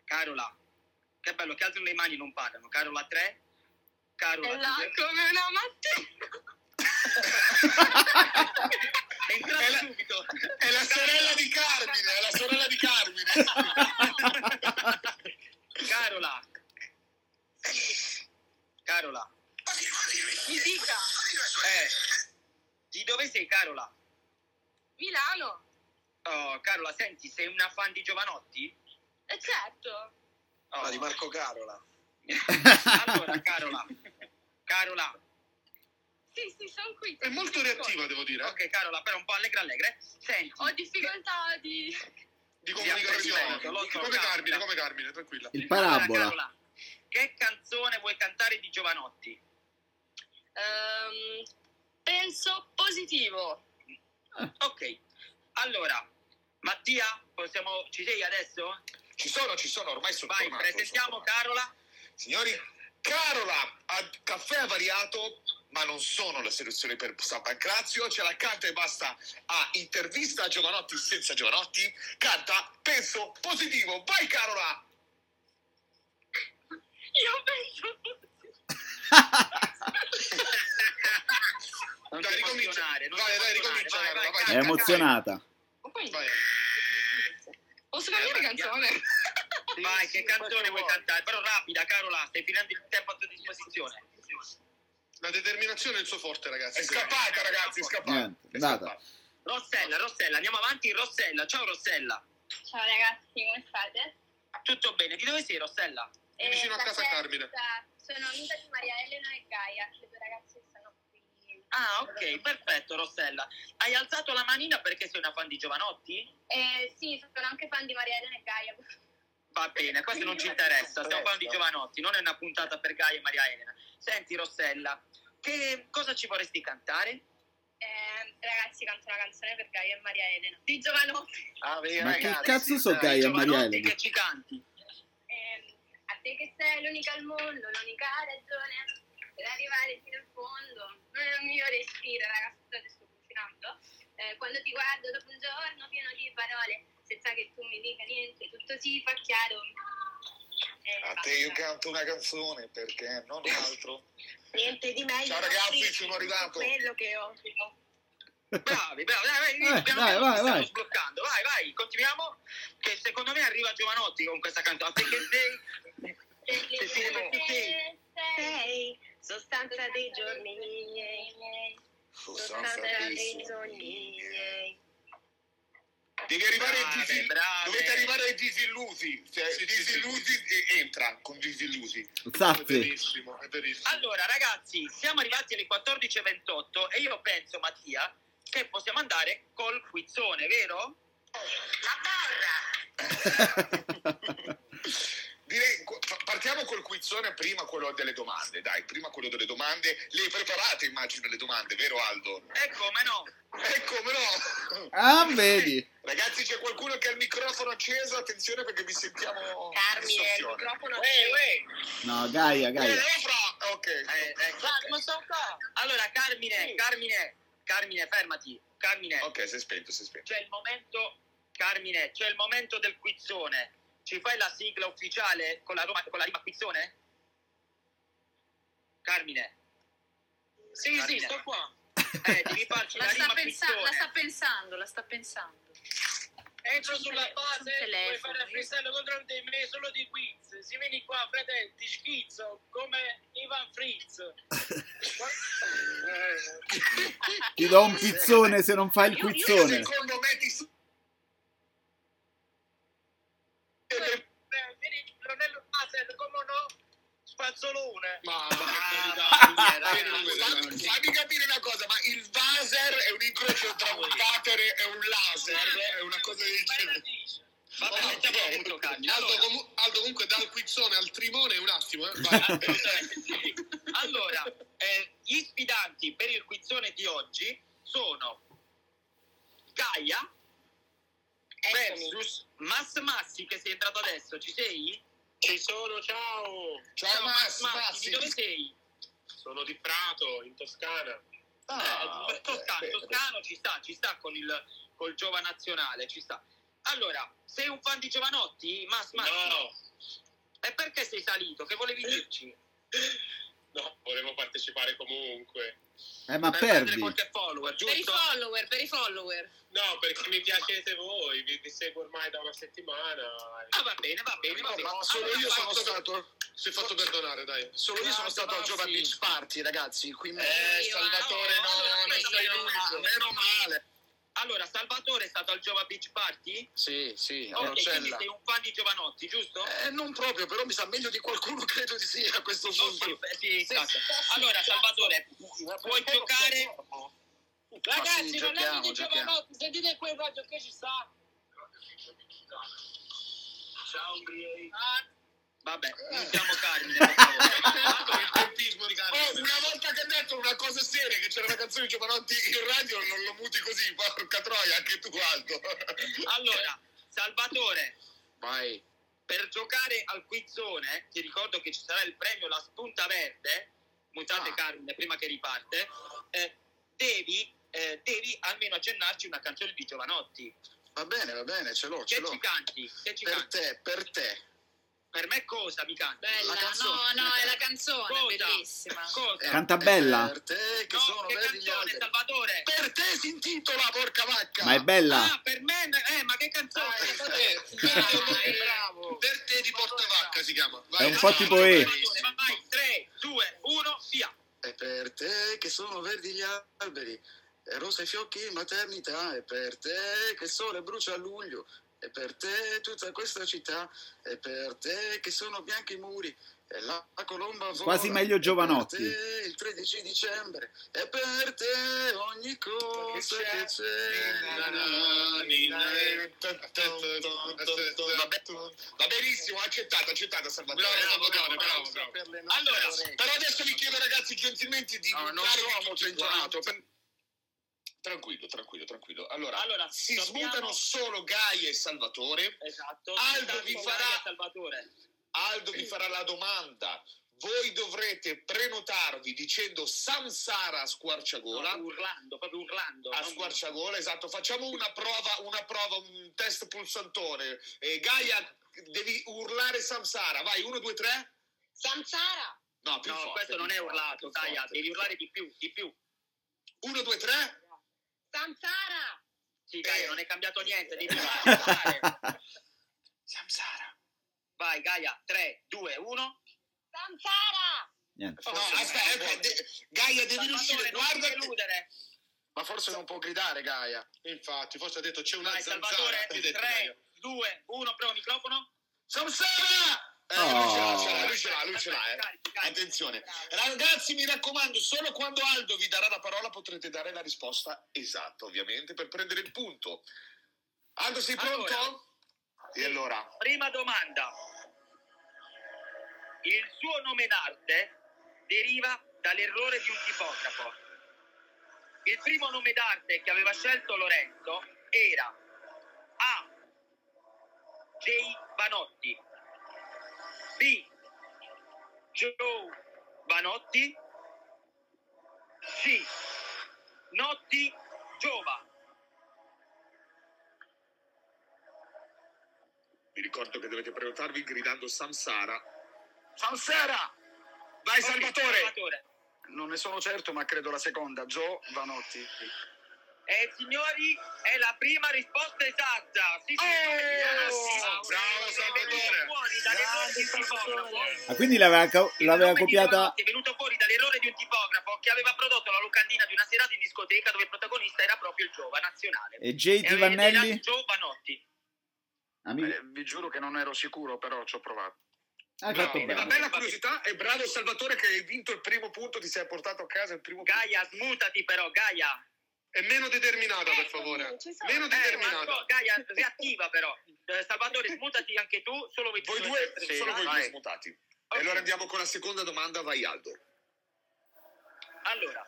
Carola. Che bello, che alzano le mani non parlano. Carola 3. Carola È là 2. come una mattina. Entrate È la- subito. È la sorella di Carmine, è la sorella di Carmine. Carola. Carola. Mi dica, Eh. Di dove sei, Carola? Milano. Oh, Carola, senti, sei una fan di Giovanotti? E certo. Oh. di Marco Carola. allora, Carola. Carola. Sì, sì, sono qui. È molto reattiva, devo dire. Ok, Carola, però un po' allegra allegra. eh. Senti. Ho difficoltà di... Di comunicazione. so, Come. Carmine, come Carmine, tranquilla. Il Allora, parabola. Carola, che canzone vuoi cantare di Giovanotti? Ehm, penso positivo. Ok, allora, Mattia, possiamo, ci sei adesso? Ci sono, ci sono, ormai sono Vai, tornato, presentiamo sono. Carola. Signori, Carola a caffè avariato, ma non sono le selezioni per San Pancrazio, ce la canta e basta a intervista a Giovanotti senza Giovanotti, canta penso positivo, vai Carola! Io penso... Non Dai, ricomincia. non Vai, dai, ricomincia, Vai, vai, vai. È emozionata. Vai. Posso cambiare canzone? canzone? Vai, che canzone vuoi cantare? Però rapida, Carola, stai finendo il tempo a tua disposizione. La determinazione è il suo forte, ragazzi. È scappata ragazzi, è scappata. Niente, È scappata. Rossella, Rossella, andiamo avanti. Rossella, ciao Rossella. Ciao ragazzi, come state? Tutto bene? Di dove sei, Rossella? Di vicino a Eh, casa stasera Carmine. Sono amica di Maria Elena e Gaia, le due ragazze che stanno qui. Ah, ok, perfetto, Rossella. Hai alzato la manina perché sei una fan di Giovanotti? Eh, sì, sono anche fan di Maria Elena e Gaia. Va bene, questo non ci interessa, stiamo parlando di Giovanotti, non è una puntata per Gaia e Maria Elena. Senti, Rossella, che cosa ci vorresti cantare? Eh, ragazzi, canto una canzone per Gaia e Maria Elena. Di Giovanotti. Ah, vedi, Ma che ragazzi, cazzo so. Gaia e Maria Giovanotti Elena? che ci canti. Eh, a te che sei l'unica al mondo, l'unica ragione per arrivare fino in fondo. Non è il mio respiro, ragazzi, sto cucinando. Eh, quando ti guardo dopo un giorno pieno di parole, senza che tu mi dica niente, tutto si fa chiaro. Eh, A te io canto una canzone perché non altro. Niente di meglio. Ciao ragazzi, sono arrivato. Quello che ho. Bravi, bravi, dai, vai, Eh, piano vai, vai, sbloccando. Vai, vai, continuiamo. Che secondo me arriva Giovanotti con questa canzone. Perché sei... Se sei, Sei sostanza dei giorni miei. Sostanza dei sogni miei. Devi arrivare ai Brave, disil- brave. Dovete arrivare ai disillusi. Cioè, Sì, sì, disillusi e- entra con disillusi. È Zazzi. verissimo, è verissimo. Allora, ragazzi, siamo arrivati alle 14.28 e io penso, Mattia, che possiamo andare col quizzone, vero? Direi, qu- pa- partiamo col quizzone, prima quello delle domande. Dai, prima quello delle domande. Le hai preparate, immagino, le domande, vero Aldo? E come no? Eh, come no? Ah, vedi. Ragazzi, c'è qualcuno che ha il microfono acceso? Attenzione perché vi sentiamo in Carmine, il soffione. microfono c'è. uè. No, Gaia, Eh, Gaia. Efra! Ok. Eh, eh, Ma sono qua. Allora, Carmine, Carmine, Carmine, fermati. Carmine, Ok, si è spento, si è spento. c'è il momento, Carmine, c'è il momento del quizzone. Ci fai la sigla ufficiale con la, Roma- con la rima quizzone? Carmine. Sì, sì, Carmine. sto qua. Eh, devi farci La la sta, rima pensa- la quizzone. sta pensando, la sta pensando. Entro sulla base, puoi telefono, fare il freestyle contro di me solo di quiz. Si vieni qua, fratello, ti schizzo come Ivan Fritz. Ti do un pizzone se non fai il Io quizzone. secondo me ti... Eh, Vieni, Leonello Basel, come no? una. Ma Fammi fammi capire una cosa, ma il vaser è un incrocio tra un catere e un laser? È una cosa del genere. Vabbè, mettiamo a punto. Aldo, Allora, comu- Aldo, comunque dal quizzone al trimone un attimo, eh. Allora, eh, gli sfidanti per il quizzone di oggi sono Gaia versus Mass Massi che sei entrato adesso. Ci sei? Ci sono, ciao. Ciao Massi, Massi, Massi. di dove sei? Sono di Prato, in Toscana. Ah, eh, Toscano. Toscano ci sta, ci sta con il col Giova Nazionale, ci sta. Allora, sei un fan di Giovanotti? Mass Massi? No, E perché sei salito? Che volevi dirci? no, volevo partecipare comunque. Eh, ma per perdi. qualche follower, Per i giusto? follower, per i follower. No, perché mi piacete voi, vi, vi seguo ormai da una settimana. Ah, va bene, va bene, va No, bene. ma solo Allora, io sono fatto- stato Si è fatto perdonare, dai. solo io sono stato al Giova Beach Party, ragazzi, qui in mezzo. Eh, Salvatore, no, no, allora, non aspetta, sei meno l'unico, male. meno male. Allora, Salvatore è stato al Giova Beach Party? Sì, sì, a Ok, quindi Rocella. sei un fan di Giovanotti, giusto? Eh, non proprio, però mi sa meglio di qualcuno, credo di sì, a questo punto. Ok, beh, sì, esatto. Allora, Salvatore, puoi giocare? Ragazzi, sì, non è di. Giovanotti, sentite quel raggio che ci sta. Ciao, Briei. Ah, Vabbè, Carmine. Il tempismo di Carlo. Oh, una volta che ha detto una cosa seria, che c'era una canzone di Giovanotti in radio, non lo muti così, porca troia, anche tu Aldo. Allora, Salvatore, Vai. per giocare al quizzone, ti ricordo che ci sarà il premio La Spunta Verde, mutate Ah. Carmine prima che riparte, eh, devi, eh, devi almeno accennarci una canzone di Giovanotti. Va bene, va bene, ce l'ho, ce Che l'ho. ci canti? Che ci Per canti? te, per te. Per me cosa mi canti? Bella, La canzone. no, no, è la canzone, Cosa? bellissima. Cosa? Canta bella. Per te, che no, sono che verdi gli canzone, alberi. Salvatore? Per te si intitola, porca vacca. Ma è bella. Ah, per me, eh, ma che canzone? Eh, Dai, bravo. Per te di Portavacca si chiama. È un po' tipo E. Vai, 3, 2, 1, via. È per te che sono verdi gli alberi, e rosa i fiocchi in maternità, è per te che il sole brucia a luglio, è per te tutta questa città, è per te che sono bianchi i muri, e la colomba vola. Quasi meglio Giovanotti. Per te il 13 dicembre, è per te ogni cosa che c'è. Va bene- Va benissimo, accettata, accettata Salvatore. Bravo, Salvatore, bravo, bravo. Allora, Però adesso vi chiedo ragazzi gentilmente di No, non sono tutti molto quanti. entonato. Tranquillo, tranquillo, tranquillo. Allora, Allora, si dobbiamo- smutano solo Gaia e Salvatore. Esatto. Aldo vi farà- Salvatore. Aldo vi farà la domanda. Voi dovrete prenotarvi dicendo Samsara a squarciagola. No, urlando, proprio urlando. A squarciagola, esatto. Facciamo una prova, una prova, un test pulsantone. Eh, Gaia, devi urlare Samsara. Vai, uno, due, tre. Samsara! No, più No, forte, questo non è urlato, Gaia, devi più urlare di più, di più. Uno, due, tre. Samsara! Sì, Gaia, Eh. non è cambiato niente, devi urlare. Samsara. Vai, Gaia, 3, 2, 1. Samsara! Niente. No, aspetta, aspetta, de- Gaia, devi riuscire. Guarda. deludere. Ma forse non può gridare, Gaia. Infatti, forse ha detto c'è una Vai, zanzara. Salvatore, Hai detto, 3, 2, 1, prova il microfono. Samsara! Eh, Oh. lui ce l'ha, lui ce l'ha, eh. Attenzione. Ragazzi, mi raccomando, solo quando Aldo vi darà la parola potrete dare la risposta esatta, ovviamente, per prendere il punto. Aldo, sei pronto? Allora. E allora? Prima domanda. Il suo nome d'arte deriva dall'errore di un tipografo. Il primo nome d'arte che aveva scelto Lorenzo era A. J. Banotti B. Joe Banotti C. Notti Giova Vi ricordo che dovete prenotarvi gridando Samsara. Samsara! Vai, Salvatore! Salvatore. Non ne sono certo, ma credo la seconda. Joe Vanotti. Eh, signori, è la prima risposta esatta. Sì, Oh, sì, bravo, Salvatore. tipografo. Ma quindi l'aveva, co- l'aveva copiata. È venuto fuori dall'errore di un tipografo che aveva prodotto la locandina di una serata in discoteca dove il protagonista era proprio il Giova nazionale. E J.T. aveva Vannelli? Giovanotti. Amico- vi giuro che non ero sicuro, però ci ho provato. Hai Bravo, fatto una bene. bella curiosità e bravo Salvatore che hai vinto il primo punto, ti sei portato a casa il primo punto. Gaia, smutati però, Gaia. È meno determinata, per favore. Ci sono. Meno Eh, determinata. no, Gaia, riattiva però. Eh, Salvatore, smutati anche tu, solo voi Voi due essere solo voi due smutati. E allora andiamo con la seconda domanda, vai Aldo. Allora,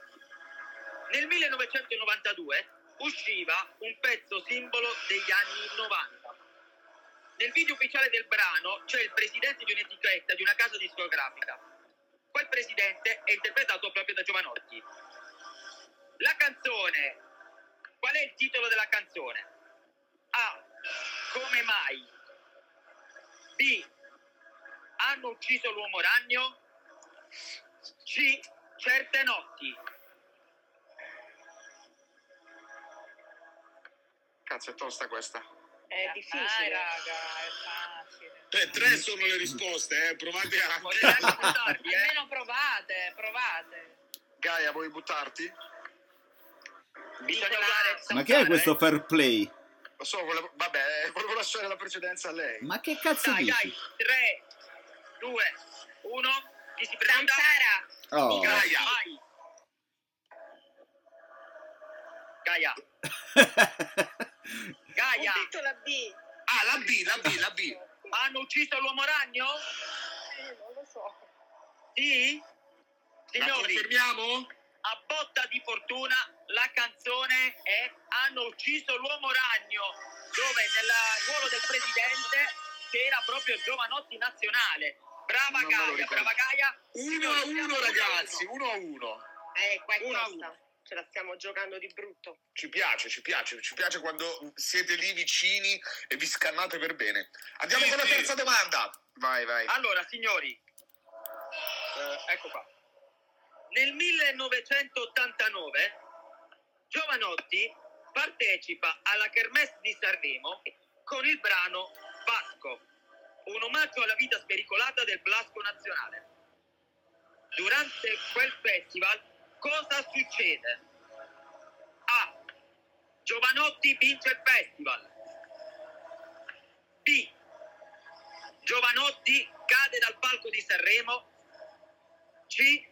nel 1992 usciva un pezzo simbolo degli anni 90. Nel video ufficiale del brano c'è il presidente di un'etichetta di una casa discografica. Quel presidente è interpretato proprio da Giovanotti. La canzone, qual è il titolo della canzone? A. Come mai? B. Hanno ucciso l'uomo ragno? C. Certe notti. Cazzo, è tosta questa. È Dai, difficile. raga, è facile. Tre, tre sono le risposte, eh. provate a... eh. Almeno provate, provate. Gaia, vuoi buttarti? Bisogna la- il Ma che è questo eh. fair play? Lo so, volevo, vabbè, volevo lasciare la precedenza a lei. Ma che cazzo Dai, dici? dai, 3, 2, 1, chi si presenta? Samsara. Oh. Gaia. Vai. Gaia, Gaia, Ho detto la B. Ah, la B, la B, la B. hanno ucciso l'uomo ragno? Eh, non lo so. Sì? La Signori, confermiamo? A botta di fortuna la canzone è Hanno ucciso l'uomo ragno, dove nel ruolo del presidente c'era proprio Giovanotti Nazionale. Brava Non Gaia, brava Gaia. Uno a Signori, uno, siamo ragazzi, uno a uno. Eh, qua è Uno a tosta. uno. Ce la stiamo giocando di brutto. Ci piace, ci piace, ci piace quando siete lì vicini e vi scannate per bene. Andiamo Sì, con la sì. terza domanda. Vai, vai. Allora, signori, eh, ecco qua. Nel 1989 Giovanotti partecipa alla Kermesse di Sanremo con il brano Vasco, un omaggio alla vita spericolata del Blasco nazionale. Durante quel festival cosa succede? A. Giovanotti vince il festival. B. Giovanotti cade dal palco di Sanremo. C.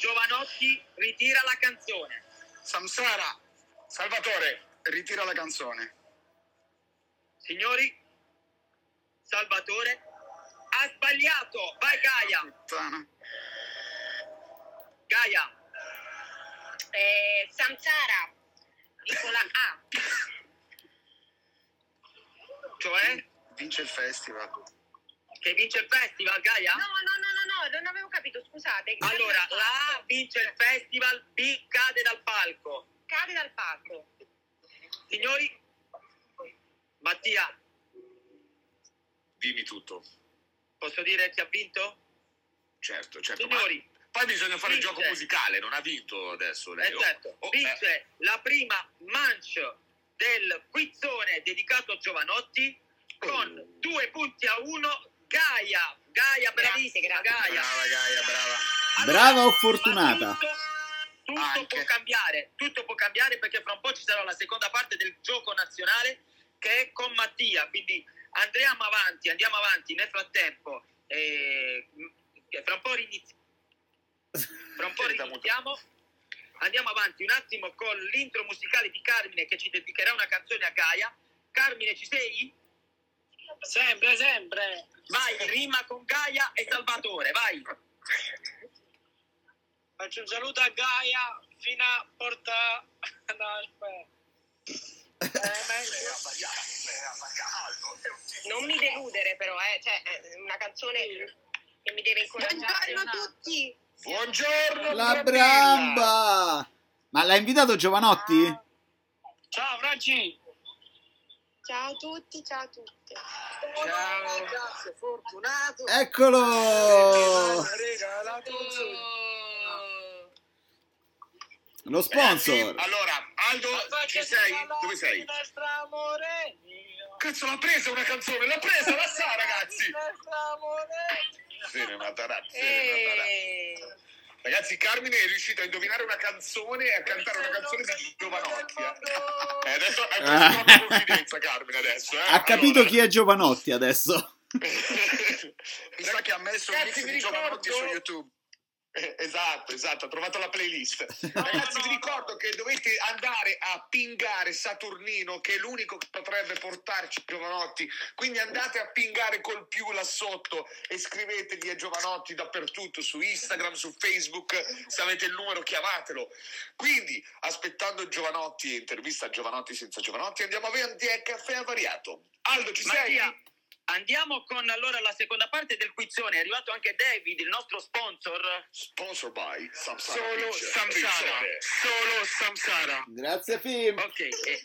Giovanotti ritira la canzone. Samsara, Salvatore, ritira la canzone. Signori, Salvatore ha sbagliato. Vai Gaia. Puttana. Gaia. Eh, Samsara. Dico la A. Cioè Vince il festival. che vince il festival, Gaia? No, no, no, no, no, non avevo capito, scusate. Allora, la A vince il festival, B cade dal palco. Cade dal palco. Signori, Mattia, Dimmi tutto. posso dire chi ha vinto? Certo, certo. ma Signori, poi bisogna fare il vince. gioco musicale, non ha vinto adesso lei. Eh certo, Oh, oh, vince la prima manche del quizzone dedicato a Giovanotti con Oh. due punti a uno. Gaia, Gaia, bravissima, grazie. Gaia. Brava Gaia, brava. Brava o fortunata? Tutto, tutto Anche. può cambiare, tutto può cambiare perché fra un po' ci sarà la seconda parte del gioco nazionale che è con Mattia. Quindi andiamo avanti, andiamo avanti. Nel frattempo, eh, fra un po' riniziamo. Fra un po' riniziamo. Andiamo avanti un attimo con l'intro musicale di Carmine che ci dedicherà una canzone a Gaia. Carmine, ci sei? Sempre, sempre. Vai, rima con Gaia e Salvatore, vai. Faccio un saluto a Gaia fino a Porta... No, aspetta. Eh. Non mi deludere però, eh. Cioè, è una canzone che mi deve incoraggiare. Buongiorno a tutti. Buongiorno. La Brambilla. bramba! Ma l'ha invitato Giovanotti? Ciao, Franci. Ciao a tutti, ciao a tutte. Ciao. Ragazzi, fortunato. Eccolo! Lo sponsor! Allora, Aldo, ci sei? Dove sei? Amore. Cazzo, l'ha presa una canzone, l'ha presa, la sa, ragazzi. Nostro amore mio. Se ne Eh, Ragazzi, Carmine è riuscito a indovinare una canzone e a cantare una canzone di Giovanotti. Eh. Eh, adesso è Ah. una confidenza, Carmine, adesso. Eh. Ha capito Allora, chi è Giovanotti adesso? Mi sa che ha messo un Ragazzi, mix vi di Giovanotti su YouTube. Esatto, esatto, ho trovato la playlist. Ragazzi, vi ricordo che dovete andare a pingare Saturnino, che è l'unico che potrebbe portarci Giovanotti. Quindi andate a pingare col più là sotto e scrivetegli a Giovanotti dappertutto, su Instagram, su Facebook. Se avete il numero, chiamatelo. Quindi, aspettando Giovanotti e intervista a Giovanotti senza Giovanotti, andiamo avanti a caffè avariato. Aldo, ci sei? Andiamo con allora la seconda parte del quizzone. È arrivato anche David, il nostro sponsor. Sponsor by Samsara. Solo. Samsara. Solo Samsara. Grazie Fim. Ok, è,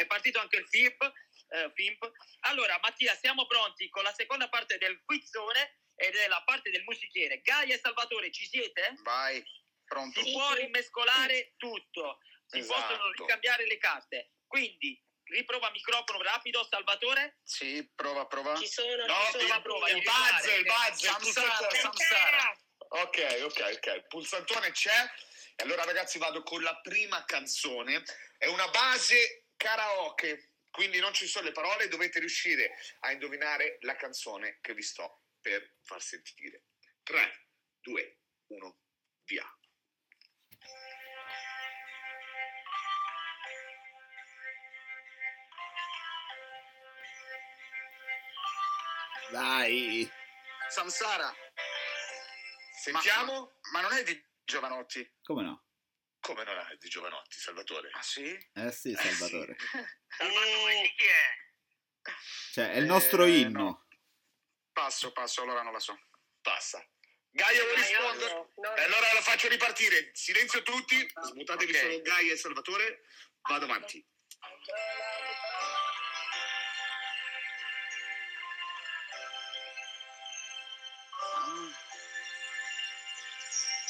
è partito anche il FIP. eh, FIMP. Allora, Mattia, siamo pronti con la seconda parte del quizzone ed è la parte del musichiere. Gaia e Salvatore, ci siete? Vai, pronto. Si può rimescolare tutto, si Esatto. possono ricambiare le carte. Quindi, riprova microfono rapido, Salvatore. Sì, prova, prova. Ci sono, No, ci sono. prova, prova, il il buzzer, il buzzer, il Samsara, pulsantone. Samsara. Ok, ok, ok. Il pulsantone c'è. E allora, ragazzi, vado con la prima canzone. È una base karaoke. Quindi non ci sono le parole, dovete riuscire a indovinare la canzone che vi sto per far sentire. 3, 2, 1, via. Dai. Samsara. Sentiamo? Ma non è di Giovanotti? Come no? Come non è di Giovanotti, Salvatore? Ah sì? Eh sì, Salvatore. Salvatore, di chi è? Cioè, è il nostro Eh, inno. no. Passo, passo, allora non la so. Passa. Gaia vuoi rispondere? No, no, E allora la faccio ripartire. Silenzio tutti, smutatevi Ok. solo Gaia e Salvatore. Vado avanti.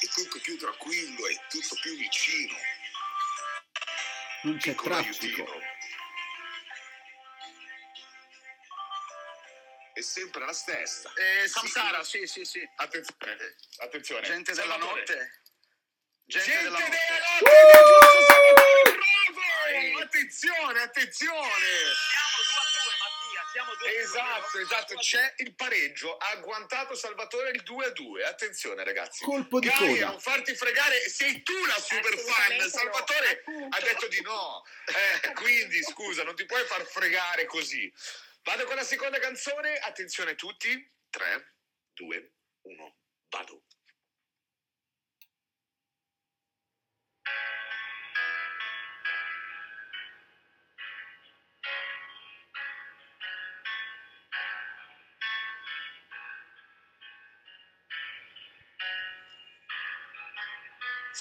È tutto più tranquillo, è tutto più vicino. Non c'è Piccolo traffico. aiutino. È sempre la stessa. Eh, Samsara, sì, sì, sì. Attenzione, attenzione. Gente della Salvatore. notte. Gente, Gente della della notte. notte, giusto, Salvatore, bravo! Attenzione, attenzione! Siamo 2 a 2, Mattia, siamo 2 a 2. Esatto, esatto, c'è il pareggio, ha agguantato Salvatore il 2 a 2. Attenzione ragazzi. Colpo di Gaia, coda. non farti fregare, sei tu la super fan. No, Salvatore appunto. ha detto di no. Eh, quindi scusa, non ti puoi far fregare così. Vado con la seconda canzone, attenzione tutti. 3, 2, 1, vado.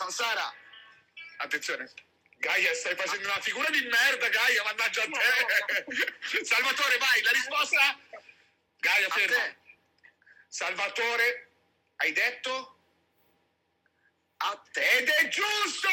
Samsara. Attenzione. Gaia, stai facendo una figura di merda, Gaia, mannaggia a te. Salvatore, vai, la risposta? Gaia, te. Salvatore, hai detto? A te. Ed è giusto!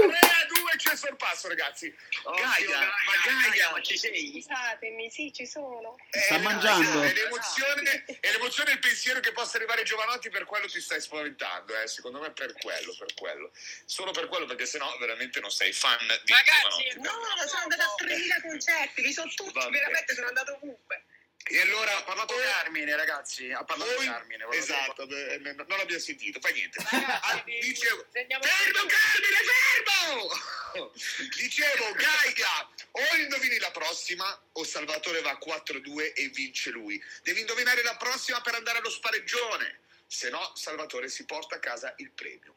3 a 2 c'è il sorpasso, ragazzi. Gaia, ma Gaia, ma ci sei? Scusatemi, sì, ci sono. eh, Sta mangiando? È l'emozione, è l'emozione e il pensiero che possa arrivare Giovanotti, per quello ti stai spaventando, eh? secondo me per quello, per quello. Solo per quello, perché sennò veramente non sei fan di Ragazzi, Giovanotti. No, sono andata a 3.000 concerti, li so tutti, veramente sono andata ovunque. E allora Ha parlato Carmine, ragazzi. Ha parlato Voi- Carmine. esatto, beh, non l'abbiamo sentito, fa niente. Ragazzi, Ah, dicevo, fermo Carmine, fermo! Dicevo, Gaia, o indovini la prossima o Salvatore va a 4-2 e vince lui. Devi indovinare la prossima per andare allo spareggione, se no Salvatore si porta a casa il premio.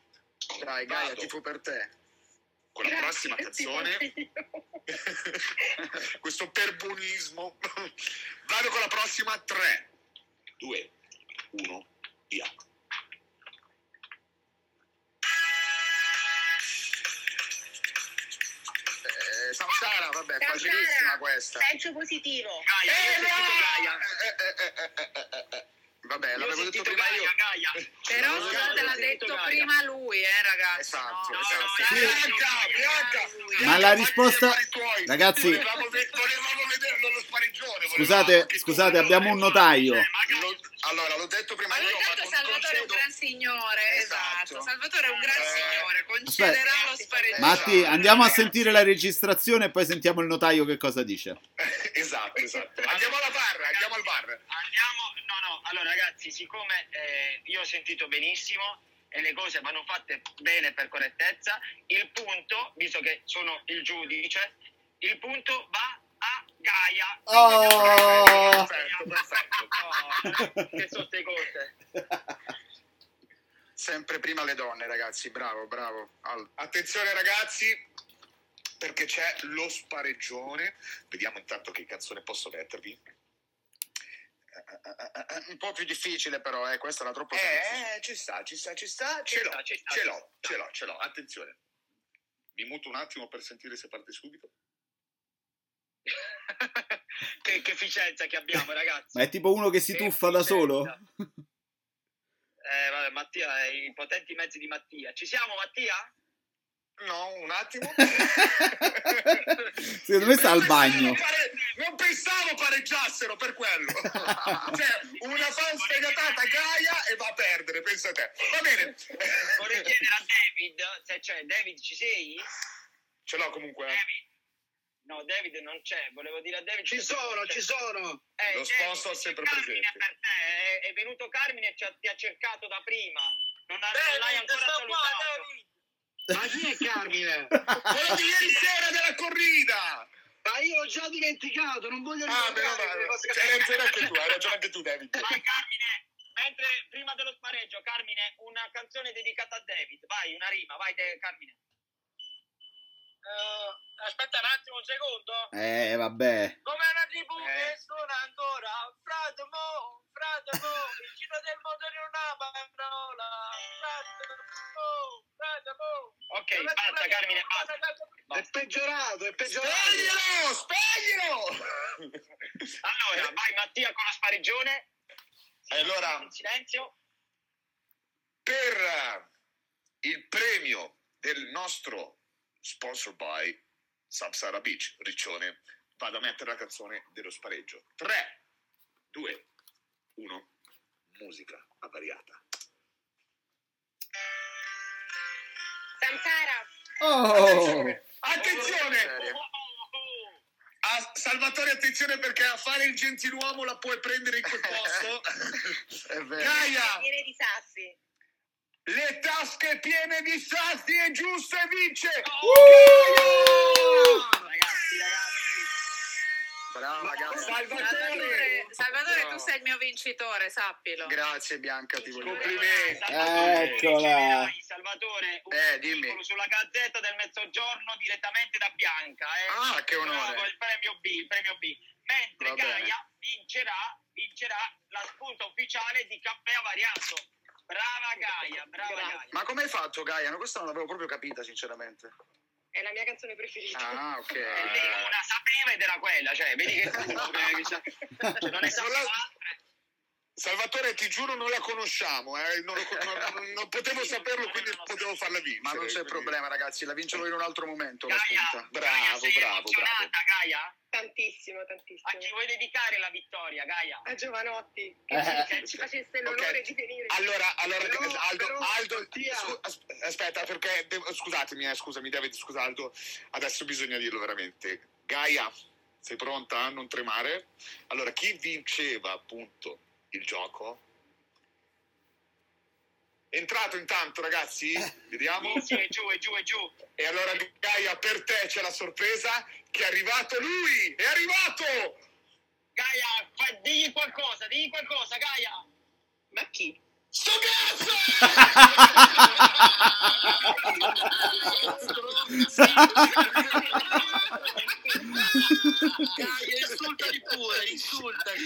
Dai, Gaia, tifo per te. Con la Grazie, prossima canzone, questo perbunismo. Vado con la prossima 3, 2, 1, via. Eh, Samsara, vabbè, Samsara, facilissima questa. Senso positivo. Gaia, ho sentito Gaia. Eh, eh, eh, eh, eh, eh, eh. Vabbè, l'avevo detto prima Gaia, io. Gaia. Però Detto Gaia. prima lui, eh, ragazzi. Esatto, no? esatto. No, Sì. Bianca, Bianca, Ma la risposta-. Ragazzi- volevamo, ve- volevamo vederlo lo spareggione. Scusate, scusate, abbiamo un notaio. Eh, Allora, l'ho detto prima Ma io, ma Salvatore è un gran signore, Esatto. esatto. Salvatore è un gran Eh, signore, concederà lo spareggio. Matti, andiamo a sentire la registrazione e poi sentiamo il notaio che cosa dice. esatto, esatto. Andiamo alla barra, andiamo al bar. Andiamo, no, no, allora ragazzi, siccome eh, io ho sentito benissimo e le cose vanno fatte bene per correttezza, il punto, visto che sono il giudice, il punto va a Gaia. Oh! Perfetto, perfetto. Oh, che sono queste cose? Sempre prima le donne, ragazzi. Bravo, bravo. Al- Attenzione ragazzi, perché c'è lo spareggione. Vediamo intanto che canzone posso mettervi. Un po' più difficile, però, eh. Questa era troppo semplice. Eh, ci sta, ci sta, ci sta. Ce l'ho, sta, ci sta, ce l'ho, sta. ce l'ho, ce l'ho. Attenzione. Mi muto un attimo per sentire se parte subito. che, che efficienza che abbiamo, ragazzi. Ma è tipo uno che si Che tuffa da solo? Eh, vabbè, Mattia, i potenti mezzi di Mattia. Ci siamo, Mattia? No, un attimo. Secondo me sta al bagno. Pare- non pensavo pareggiassero per quello. cioè, una fan sfegatata Gaia e va a perdere, pensa te. Va bene. Vorrei chiedere a David se c'è. David, ci sei? Ce l'ho comunque. eh. David. No, David non c'è. Volevo dire a David. Ci sono, ci sono. Eh, Lo David, sponsor sempre Carmine presente. per te. È, è venuto Carmine e ci ha- ti ha cercato da prima. Non, ha- non l'hai David, ancora sto qua, salutato. David. Ma chi è Carmine? Quello di ieri sera della corrida. Ma io l'ho già dimenticato, non voglio Ah, ricordare male. le cose che- Hai ragione anche tu, hai ragione anche tu, David. Vai Carmine, mentre prima dello spareggio, Carmine, una canzone dedicata a David. Vai, una rima, vai De- Carmine. Eh, aspetta un attimo, un secondo. Eh, vabbè. Come una tribù Eh. che suona ancora, frate mo, frate mo, il giro del mondo in una parola, frate mo, frate mo. Ok, basta Carmine, basta. È peggiorato, è peggiorato. Spegnilo, spegnilo. Allora, vai Mattia con la spareggione. E allora, In silenzio. per il premio del nostro sponsor by Samsara Beach, Riccione, vado a mettere la canzone dello spareggio. 3, 2, 1, musica avariata. Samsara, Oh! Attenzione! Oh, oh. A Salvatore, attenzione perché a fare il gentiluomo la puoi prendere in quel posto. È vero. Gaia, di sassi. Le tasche piene di sassi è giusto e vince! Ragazzi, ragazzi. Brava, Gaia. Salvatore, Salvatore, tu sei il mio vincitore, sappilo. Grazie, Bianca, ti voglio. Complimenti. Salvatore, Eccola. Salvatore, un Eh, dimmi. sulla Gazzetta del Mezzogiorno direttamente da Bianca. Eh. Ah, che onore. Bravo, il premio B, il premio B. Mentre. Gaia vincerà, vincerà la spunta ufficiale di caffè avariato. Brava Gaia, brava Grazie. Gaia. Ma come hai fatto, Gaia? No, Questa non l'avevo proprio capita, sinceramente. È la mia canzone preferita. Ah, ok. Eh, lei una sapeva ed era quella, cioè, vedi che tu, cioè, non sa Non la- altre. Salvatore, ti giuro non la conosciamo, eh, non, lo- non- non- potevo saperlo, quindi potevo farla vincere. Ma non c'è quindi- problema, ragazzi, la vincerò in un altro momento la Gaia, spunta. Bravo, Gaia, sei bravo, emozionata, Gaia? Tantissimo, A chi tantissimo. vuoi dedicare la vittoria, Gaia? A Giovanotti, che, Eh. ci, ci facesse l'onore Ok. di venire. Allora, allora Però- Aldo, però, Aldo scu- as- aspetta, perché devo- scusatemi, eh, scusami, David, scusa Aldo, adesso bisogna dirlo veramente. Gaia, sei pronta? Non tremare. Allora, chi vinceva appunto il gioco? Entrato intanto, ragazzi? Vediamo. Sì, è giù, è giù, è giù. E allora Gaia, per te c'è la sorpresa che è arrivato lui! È arrivato! Gaia, fa- digli qualcosa, digli qualcosa, Gaia. Ma chi? Sto cazzo! Gaia, insultali pure, insultali.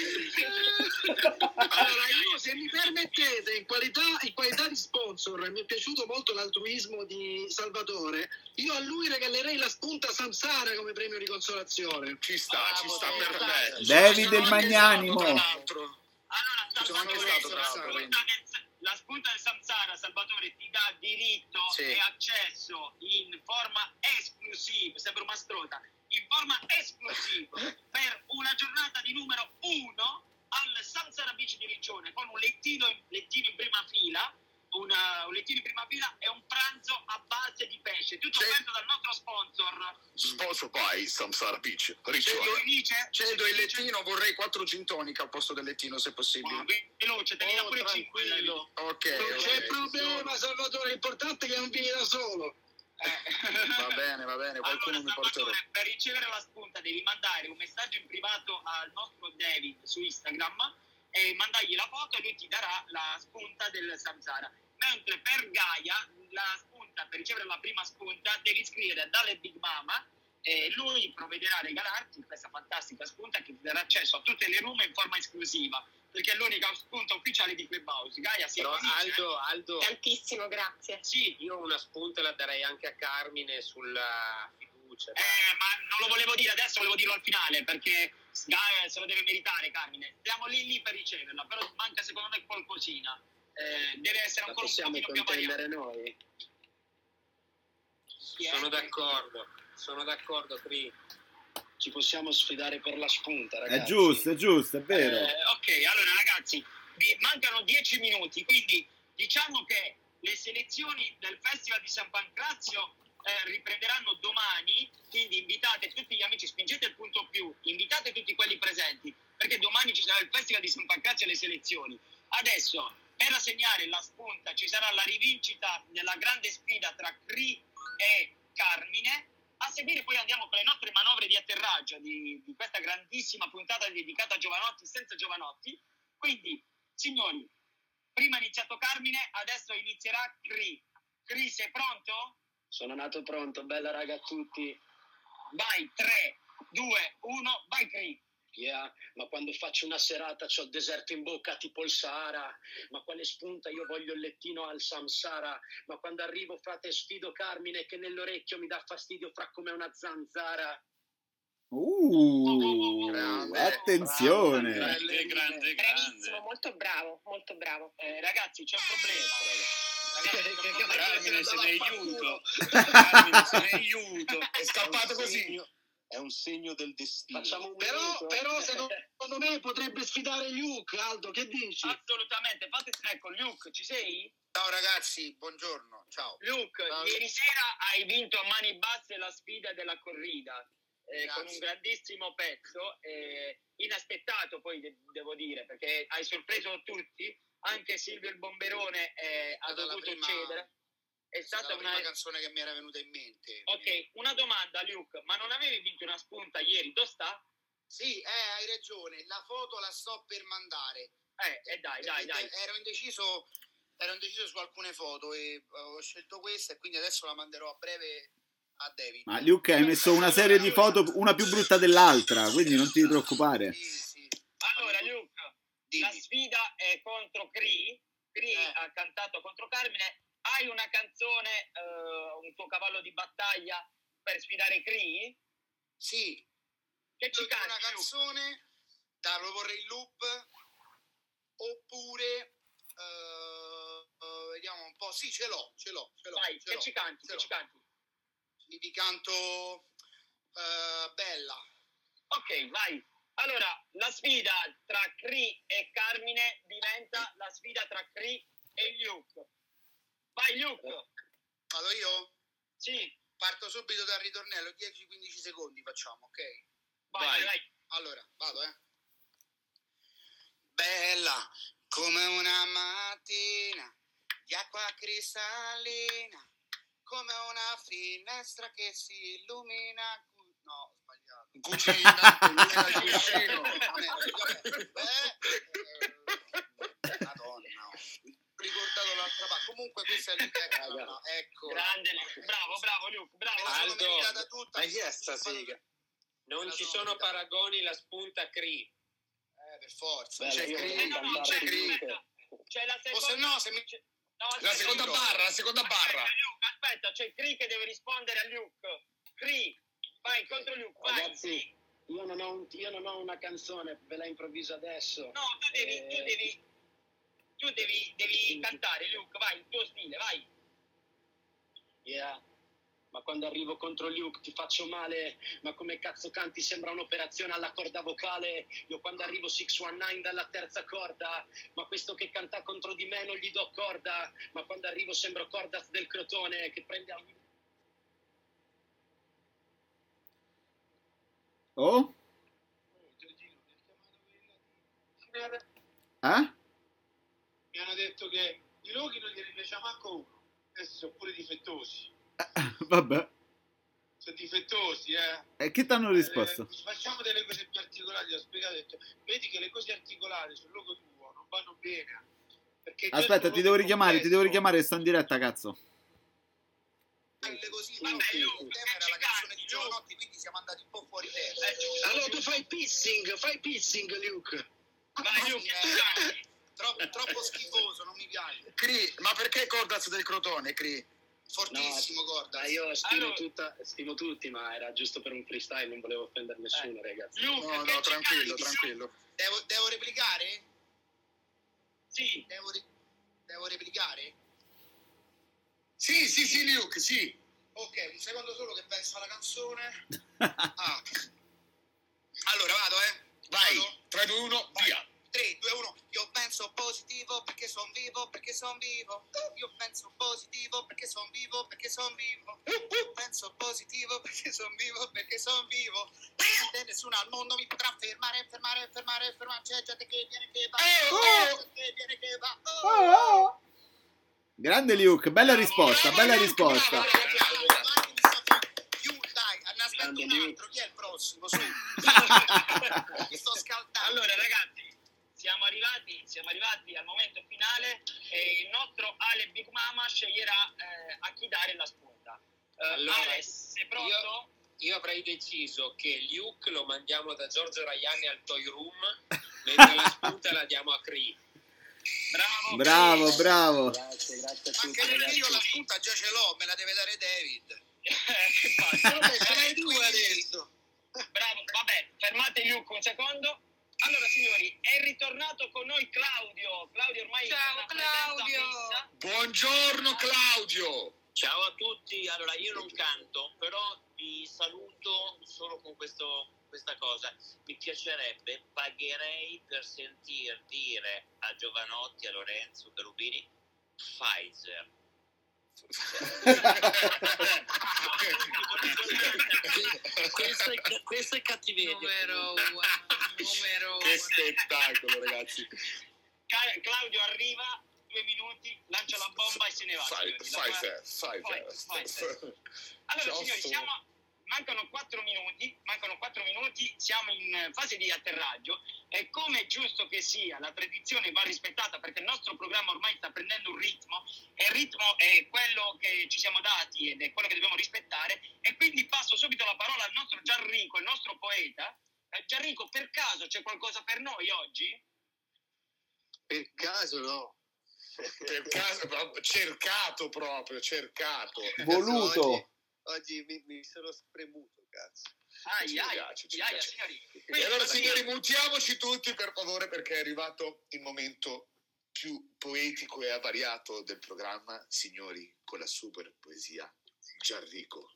Allora, io se mi permettete, in qualità, in qualità di sponsor, mi è piaciuto molto l'altruismo di Salvatore. Io a lui regalerei la spunta Samsara come premio di consolazione. Ci sta, ci sta perfetto. David il magnanimo. Tra l'altro. Allora, Sono anche stato la bravo, spunta del- la spunta del Samsara, Salvatore, ti dà diritto Sì. e accesso in forma esclusiva, sembra una strota, in forma esclusiva per una giornata di numero 1 al Samsara Beach di Riccione con un lettino, in- lettino in prima fila, una- un lettino in prima fila e un pranzo a base di pesce. Tutto offerto dal nostro sponsor. Sponsor by Samsara Beach, Cedo, Riccione. Cedo il lettino, vorrei quattro gin tonic al posto del lettino se possibile. Veloce, te ne Oh, pure 5 tranquillo. Ok, Non c'è ok. problema, Salvatore, l'importante è che non vieni da solo. Va bene, va bene, qualcuno allora, mi. Salvatore, per ricevere la spunta devi mandare un messaggio in privato al nostro David su Instagram e mandargli la foto e lui ti darà la spunta del Samsara. Mentre per Gaia, la spunta, per ricevere la prima spunta, devi scrivere dalle Big Mama e lui provvederà a regalarti questa fantastica spunta che ti darà accesso a tutte le room in forma esclusiva perché è l'unica spunta ufficiale di Clubhouse. Gaia si Però? Aldo, Aldo, Tantissimo, grazie. Sì, io una spunta la darei anche a Carmine sulla fiducia. Eh, ma non lo volevo dire adesso, volevo dirlo al finale perché Gaia se lo deve meritare, Carmine. Siamo lì lì per riceverla, però manca secondo me qualcosina. Eh, deve essere La ancora un possiamo pochino più contendere noi? Sono d'accordo, sono d'accordo, Cri. Ci possiamo sfidare per la spunta, È giusto, è giusto, è vero. Eh, ok, allora ragazzi, vi mancano 10 minuti, quindi diciamo che le selezioni del Festival di San Pancrazio eh, riprenderanno domani, quindi invitate tutti gli amici, spingete il punto più, invitate tutti quelli presenti, perché domani ci sarà il Festival di San Pancrazio e le selezioni. Adesso, per assegnare la spunta, ci sarà la rivincita della grande sfida tra Cri e Carmine. A seguire poi andiamo con le nostre manovre di atterraggio di, di questa grandissima puntata dedicata a Giovanotti senza Giovanotti. Quindi, signori, prima ha iniziato Carmine, adesso inizierà Cri. Cri, sei pronto? Sono nato pronto, bella raga a tutti. Vai, 3, 2, 1, vai Cri. Yeah, ma quando faccio una serata c'ho il deserto in bocca tipo il Sahara, ma quale spunta io voglio il lettino al Samsara, ma quando arrivo frate sfido Carmine che nell'orecchio mi dà fastidio fra come una zanzara. Uh, Grande, attenzione. Grande, grande, Bravissimo, molto bravo, molto bravo. Eh, ragazzi, c'è un problema. Ragazzi, Carmine se ne aiuto, Carmine se ne aiuto. È scappato così. È un segno del destino. Facciamo un Però, minuto. però secondo me potrebbe sfidare Luke, Aldo, che dici? Assolutamente, fate ecco, Luke, ci sei? Ciao ragazzi, buongiorno, ciao. Luke, Ciao. ieri sera hai vinto a mani basse la sfida della corrida eh, con un grandissimo pezzo, eh, inaspettato poi de- devo dire, perché hai sorpreso tutti, anche Silvio il Bomberone eh, ha dovuto prima- cedere. È È stata la una... prima canzone che mi era venuta in mente. Ok, una domanda Luke, ma non avevi vinto una spunta ieri, dove sta? Sì, eh, hai ragione, la foto la sto per mandare. Eh, eh, dai, dai, dai. Ero indeciso, ero indeciso su alcune foto e eh, ho scelto questa e quindi adesso la manderò a breve a David. Ma Luke hai messo una serie di foto, una più brutta dell'altra, quindi non ti preoccupare. Sì, sì. Allora Luke, la Dimmi. sfida è contro Cree. Cree Eh. ha cantato contro Carmine. Hai una canzone, eh, un tuo cavallo di battaglia per sfidare Cree? Sì, Che ci canti? una canzone da Lo vorrei in loop oppure eh, eh, vediamo un po'. Sì, ce l'ho, ce l'ho, ce l'ho. Vai, ce che l'ho, ci canti? Che l'ho. ci canti? Vi vi canto Bella. Ok, vai. Allora, la sfida tra Cree e Carmine diventa la sfida tra Cree e Luke. Vai Luke. Vado io? Sì, Parto subito dal ritornello, 10-15 secondi facciamo, ok? vai, Vai. vai. Allora, vado, eh. Bella come una mattina di acqua cristallina, come una finestra che si illumina. cu- No, ho sbagliato. Cucina, cucino. Eh, eh, Madonna, ho ricordato l'altra parte. Comunque questa è l'idea. No, ecco. Grande Luke. Bravo, bravo Luke, bravo. Aldo, meritata tutta. ma chi è sta sega? Non ci sono paragoni, la spunta Cree. Eh, per forza. Bella, c'è Cree, vorrei no, no, non c'è Cree. C'è la O seconda... se no, se mi... No, La seconda barra, la seconda barra. Aspetta, Luke, aspetta, c'è Cree che deve rispondere a Luke. Cree, vai contro Luke, vai. Ragazzi, io non, ho un- io non ho una canzone, ve la improvviso adesso. No, tu devi, tu Eh, devi, tu devi, devi cantare, Luke, vai, il tuo stile, vai. Yeah. ma quando arrivo contro Luke ti faccio male, ma come cazzo canti sembra un'operazione alla corda vocale, io quando arrivo 619 dalla terza corda, ma questo che canta contro di me non gli do corda, ma quando arrivo sembro Cordas del Crotone che prende a Oh? Eh? Mi hanno detto che i loghi non gliene piace manco uno. Questi sono pure difettosi. Vabbè. Sono difettosi, eh. E che ti hanno risposto? Eh, facciamo delle cose più articolate. Ho spiegato, ho detto, vedi che le cose articolate sul logo tuo non vanno bene. Aspetta, ti devo richiamare, ti devo complesso. richiamare, sto in diretta, cazzo. così, vabbè, io il tema era la canzone di Giovanotti, quindi siamo andati un po' fuori testa. Allora tu fai pissing, fai pissing, Luke. Vai, Luke, troppo, troppo schifoso, non mi piace. Cri, ma perché Cordaz del Crotone, Cri? Fortissimo, Corda. Ma io stimo, Allora- tutta- stimo tutti, ma era giusto per un freestyle, non volevo offendere nessuno, ragazzi. No, no, tranquillo, tranquillo. Devo, devo replicare? Sì. Devo, re- devo replicare? Sì, sì, sì, Luke, sì. Ok, un secondo solo che penso alla canzone. Ah. Allora vado, eh. Vai, 3, 2, 1, via. 3, 2, 1. Io penso positivo perché son vivo, perché son vivo. Io penso positivo perché son vivo, perché son vivo. Penso positivo perché son vivo, perché son vivo. Niente, nessuno al mondo mi potrà fermare, fermare, fermare, fermare. C'è gente che viene che va. Oh! Che viene che va. Oh! Grande Luke, bella risposta, bella risposta. Dai, ne aspetto un altro. Chi è il prossimo? Su. Mi sto scaldando. Allora, ragazzi, siamo arrivati, siamo arrivati al momento finale e il nostro Ale Big Mama sceglierà eh, a chi dare la spunta. Eh, Allora, Ale, sei pronto? Io, io avrei deciso che Luke lo mandiamo da Giorgio Raiani al Toy Room, mentre la spunta la diamo a Cree. Bravo, Bravo, bravo. Grazie, grazie a tutti, Anche ragazzi. io la spunta già ce l'ho, me la deve dare David. che faccio? Vabbè, ce l'hai due adesso. Bravo, vabbè, fermate Luke un secondo. Allora, signori, è ritornato con noi Claudio. Claudio ormai Ciao, Claudio. Buongiorno Claudio. Ciao a tutti, allora io non canto, però vi saluto solo con questo, questa cosa. Mi piacerebbe, pagherei per sentir dire a Giovanotti, a Lorenzo Cherubini, Pfizer. Questo, è, questo è cattiveria. Numero uno, numero Che uno. spettacolo, ragazzi. Ca- Claudio arriva, due minuti, lancia la bomba e se ne va. Fai, fai, fai, fai, Fai, fai. Allora, signori, siamo, mancano 4 minuti, mancano 4 minuti, siamo in fase di atterraggio e come è giusto che sia, la tradizione va rispettata perché il nostro programma ormai sta prendendo un ritmo e il ritmo è quello che ci siamo dati ed è quello che dobbiamo rispettare e quindi passo subito la parola al nostro Gianrico, il nostro poeta. Eh, Gianrico, per caso c'è qualcosa per noi oggi? Per caso no. Per caso, proprio- cercato proprio, cercato. Voluto. Oggi, mi, mi sono spremuto, cazzo. Ai, Ci piace, ci ai, piace. signori. E Quindi, allora signori mutiamoci tutti per favore perché è arrivato il momento più poetico e avariato del programma, signori, con la super poesia Gianrico.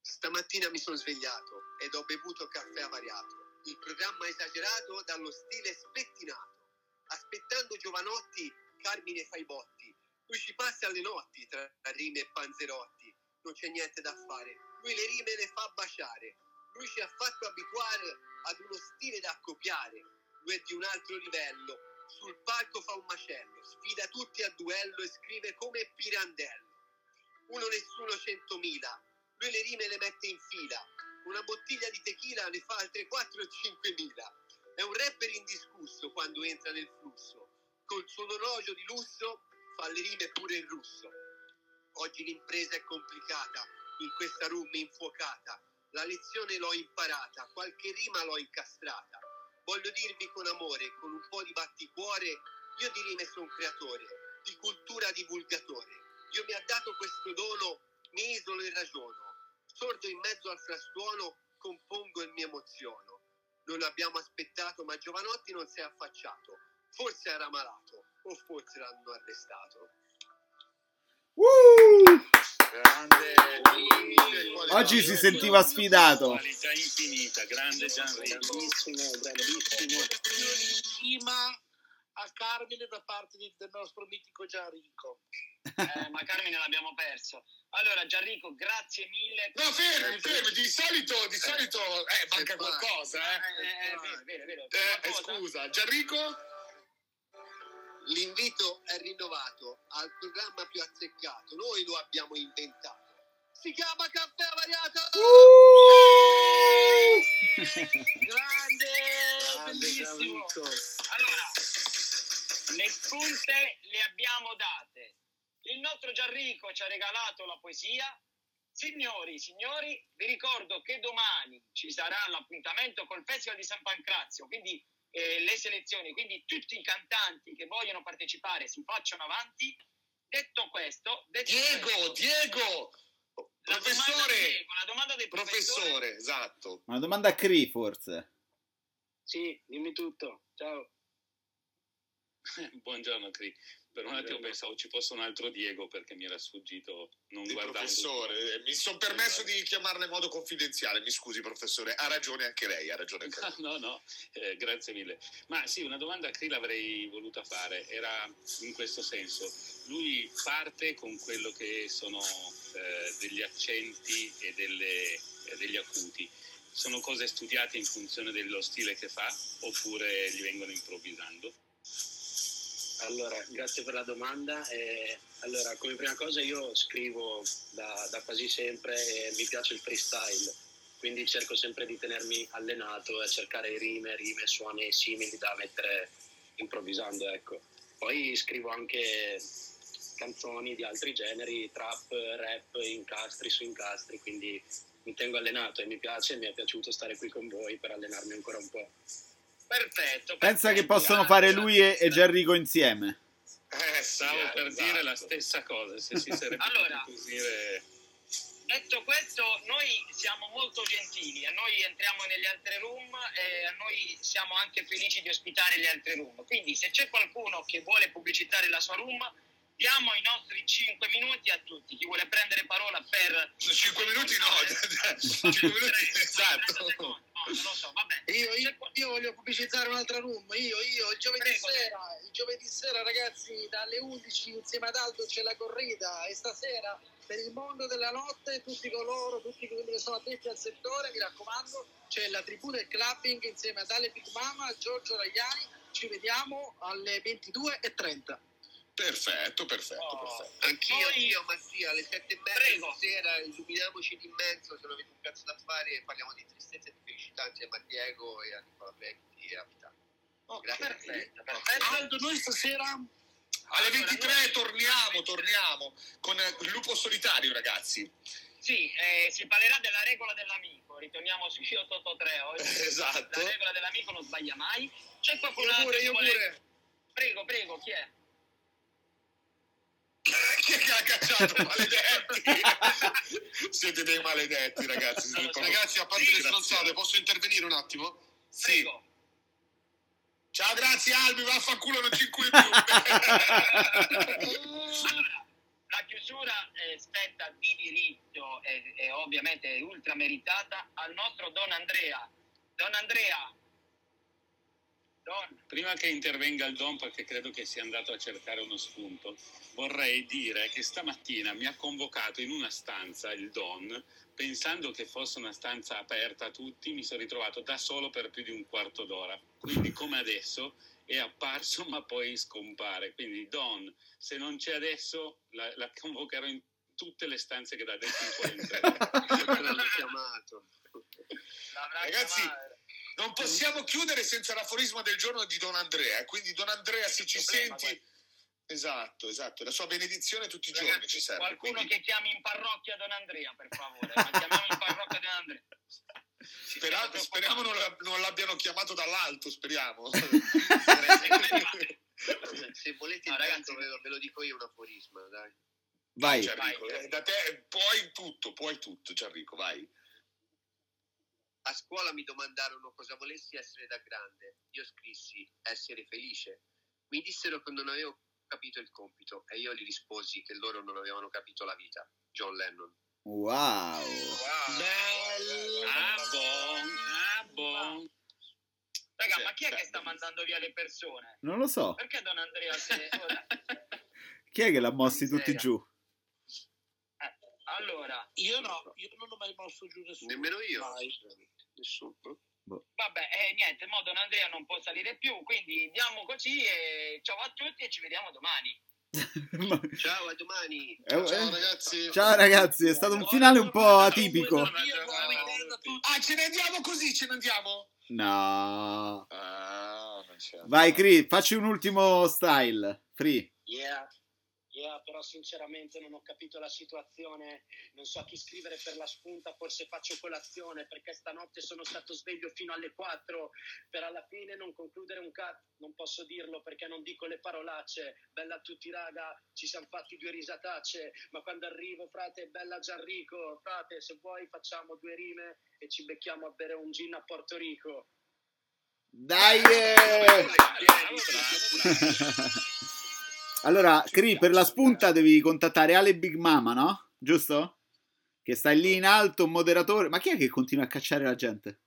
Stamattina mi sono svegliato ed ho bevuto caffè avariato. Il programma esagerato dallo stile spettinato. Aspettando Giovanotti, Carmine fa i botti. Lui ci passa alle notti tra rime e panzerotti. Non c'è niente da fare. Lui le rime le fa baciare. Lui ci ha fatto abituare ad uno stile da copiare. Lui è di un altro livello. Sul palco fa un macello. Sfida tutti a duello e scrive come Pirandello. Uno nessuno centomila. Lui le rime le mette in fila. Una bottiglia di tequila ne fa altre 4 o 5 mila. È un rapper indiscusso quando entra nel flusso. Col suo orologio di lusso fa le rime pure in russo. Oggi l'impresa è complicata, in questa room infuocata. La lezione l'ho imparata, qualche rima l'ho incastrata. Voglio dirvi con amore, con un po' di batticuore, io di rime sono creatore, di cultura divulgatore. Dio mi ha dato questo dono, mi isolo e ragiono. Sordo in mezzo al frastuono, compongo e mi emoziono. Non abbiamo aspettato, ma Giovanotti non si è affacciato. Forse era malato, o forse l'hanno arrestato. Uh! Oggi si sentiva sfidato. Qualità infinita, grande Gianrico. Grandissimo, grandissimo. Stima a Carmine da parte di- del nostro mitico Gianrico. Eh, ma Carmine l'abbiamo perso. Allora, Gianrico, grazie mille. No, fermi, fermi, di solito, di solito, eh, manca qualcosa, eh. Eh, eh, vero, vero, Eh, eh, scusa, Gianrico? L'invito è rinnovato al programma più azzeccato. Noi lo abbiamo inventato. Si chiama Caffè Avariato! Grande, bellissimo. Allora, le spunte le abbiamo date. Il nostro Gianrico ci ha regalato la poesia. Signori, signori, vi ricordo che domani ci sarà l'appuntamento col Festival di San Pancrazio, quindi eh, le selezioni, quindi tutti i cantanti che vogliono partecipare si facciano avanti. Detto questo, detto Diego, questo, Diego! la Professore! Diego, la domanda del professore Professore, esatto. Una domanda a Cree, forse. Sì, dimmi tutto. Ciao. Buongiorno Cri. Per un attimo pensavo ci fosse un altro Diego perché mi era sfuggito. Non Il guardavo professore, eh, mi sono permesso di chiamarla in modo confidenziale, mi scusi professore, ha ragione anche lei, ha ragione anche lei. No, no, eh, grazie mille. Ma sì, una domanda a Cri l'avrei voluta fare, era in questo senso. Lui parte con quello che sono eh, degli accenti e delle- e degli acuti. Sono cose studiate in funzione dello stile che fa oppure gli vengono improvvisando? Allora, grazie per la domanda. Eh, allora, come prima cosa io scrivo da, da quasi sempre e mi piace il freestyle, quindi cerco sempre di tenermi allenato e cercare rime, rime, suoni simili da mettere improvvisando, ecco. Poi scrivo anche canzoni di altri generi, trap, rap, incastri su incastri, quindi mi tengo allenato e mi piace, mi è piaciuto stare qui con voi per allenarmi ancora un po'. Perfetto. Pensa che possono fare lui e, e Gianrico insieme. Eh, Stavo per esatto. dire la stessa cosa, se si sarebbe Allora. potuto dire... Detto questo, noi siamo molto gentili, a noi entriamo negli altri room e a noi siamo anche felici di ospitare gli altri room. Quindi se c'è qualcuno che vuole pubblicizzare la sua room, diamo i nostri 5 minuti a tutti. Chi vuole prendere parola per... 5 minuti no, 5 minuti esatto. No, non lo so, vabbè. Io, io, io voglio pubblicizzare un'altra room. Io, io, il giovedì Prego. sera, il giovedì sera, ragazzi, dalle 11 insieme ad Aldo c'è la corrida e stasera per il mondo della notte, tutti coloro, tutti quelli che sono addetti al settore, mi raccomando, c'è la tribù del clubbing insieme ad Ale Big Mama, Giorgio Ragliani. Ci vediamo alle 22.30. Perfetto, perfetto, Oh. perfetto. Anch'io, io, Mattia, alle sette e mezza Prego. stasera illuminamoci d'immenso se non avete un cazzo da fare e parliamo di tristezza e di felicità insieme a Diego e a Nicola Becchi e a Vitale. Grazie. Perfetto, perfetto. Aldo, noi stasera Alle 23 torniamo, torniamo con il lupo solitario, ragazzi. Sì, eh, si parlerà della regola dell'amico. Ritorniamo su 883 oggi. Esatto. La regola dell'amico non sbaglia mai. C'è qualcuno Io pure, che io vuole- pure. Prego, prego, chi è? Chi è che ha cacciato, maledetti? Siete dei maledetti, ragazzi. proprio Ragazzi, a parte le stronzate, posso intervenire un attimo? Sì. Prego. Ciao, grazie Albi, vaffanculo, non ci inculi più. La chiusura eh, spetta di diritto e, e ovviamente è ultra meritata al nostro Don Andrea. Don Andrea. Don. Prima che intervenga il Don, perché credo che sia andato a cercare uno spunto, vorrei dire che stamattina mi ha convocato in una stanza il Don, pensando che fosse una stanza aperta a tutti, mi sono ritrovato da solo per più di un quarto d'ora. Quindi, come adesso, è apparso ma poi scompare. Quindi, Don, se non c'è adesso, la, la convocherò in tutte le stanze che da adesso in poi entrerà. l'hanno chiamato. L'avrà Ragazzi, chiamato. Non possiamo chiudere senza l'aforisma del giorno di Don Andrea. Quindi, Don Andrea, se ci problema, senti... Esatto, esatto. La sua benedizione tutti i giorni Ragazzi, ci serve. qualcuno quindi che chiami in parrocchia Don Andrea, per favore. Ma chiamiamo in parrocchia Don Andrea. Speriamo non, non l'abbiano chiamato dall'alto, speriamo. Se volete No, ragazzi. ve lo, ve lo dico io un aforisma, dai. Vai. Gianrico, Vai. eh, da te puoi tutto, puoi tutto, Gianrico, vai. A scuola mi domandarono cosa volessi essere da grande. Io scrissi essere felice. Mi dissero che non avevo capito il compito e io gli risposi che loro non avevano capito la vita. John Lennon. Wow. Ah, bon, ah, bon. Raga, Sì, ma chi è che sta mandando via le persone? Non lo so. Perché Don Andrea se... ora- Chi è che l'ha mossi tutti Miseria. giù? Allora, Io no, io non ho mai mosso giù nessuno. Nemmeno io. Mai. Nessuno. vabbè, eh, niente, mo Don Andrea non può salire più, quindi diamo così e ciao a tutti e ci vediamo domani. Ciao, a domani. Eh, eh. ragazzi. Ciao ragazzi, è stato un finale un po' atipico. Ah, ce ne andiamo così, ce ne andiamo? No. Ah. Vai, Cri, facci un ultimo style. Free. Yeah, yeah, però sinceramente non ho capito la situazione, non so a chi scrivere per la spunta, forse faccio colazione perché stanotte sono stato sveglio fino alle 4 per alla fine non concludere un cat, non posso dirlo perché non dico le parolacce, bella a tutti raga, ci siamo fatti due risatacce, ma quando arrivo frate bella Gianrico, frate se vuoi facciamo due rime e ci becchiamo a bere un gin a Porto Rico. Dai! eh! Allora, Cri, per la spunta devi contattare Ale Big Mama, no? Giusto? Che stai lì in alto, un moderatore. Ma chi è che continua a cacciare la gente?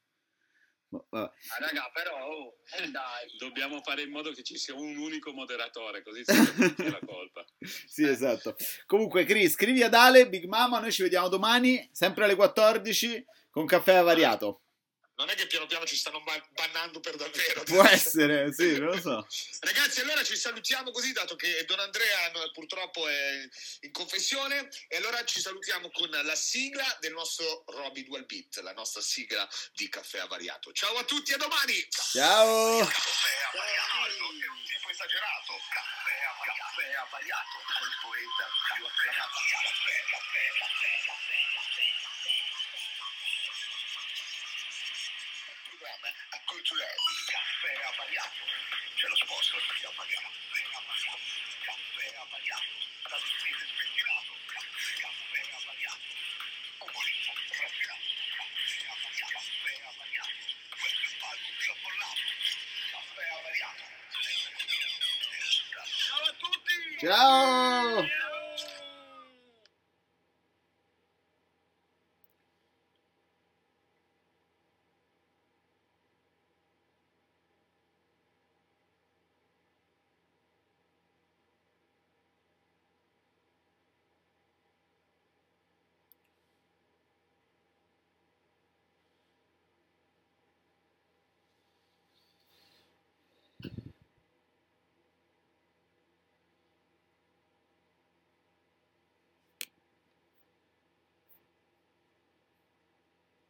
Boh, vabbè. Ah, raga, però, oh, eh, dai. Dobbiamo fare in modo che ci sia un unico moderatore, così si la colpa. Sì, esatto. Comunque, Cri, scrivi ad Ale, Big Mama, noi ci vediamo domani, sempre alle 14, con caffè avariato. Non è che piano piano ci stanno ba- bannando per davvero. Può essere, sì, non lo so. Ragazzi, allora ci salutiamo così, dato che Don Andrea purtroppo è in confessione. E allora ci salutiamo con la sigla del nostro Robbie Dual Beat, la nostra sigla di Caffè Avariato. Ciao a tutti, a domani! Ciao! Caffè avariato è un tipo esagerato. Caffè avariato. Caffè avariato. Col poeta più affamato. Caffè, caffè, caffè, caffè, caffè. Un programma acculturato. Caffè avariato. C'è lo sponsor avariato. Caffè avariato. Caffè avariato. Dallo stile spettinato. Caffè avariato. Umorismo raffinato. Caffè avariato. Caffè avariato. Questo è il palco più affollato. Caffè avariato. Ciao a tutti! Ciao!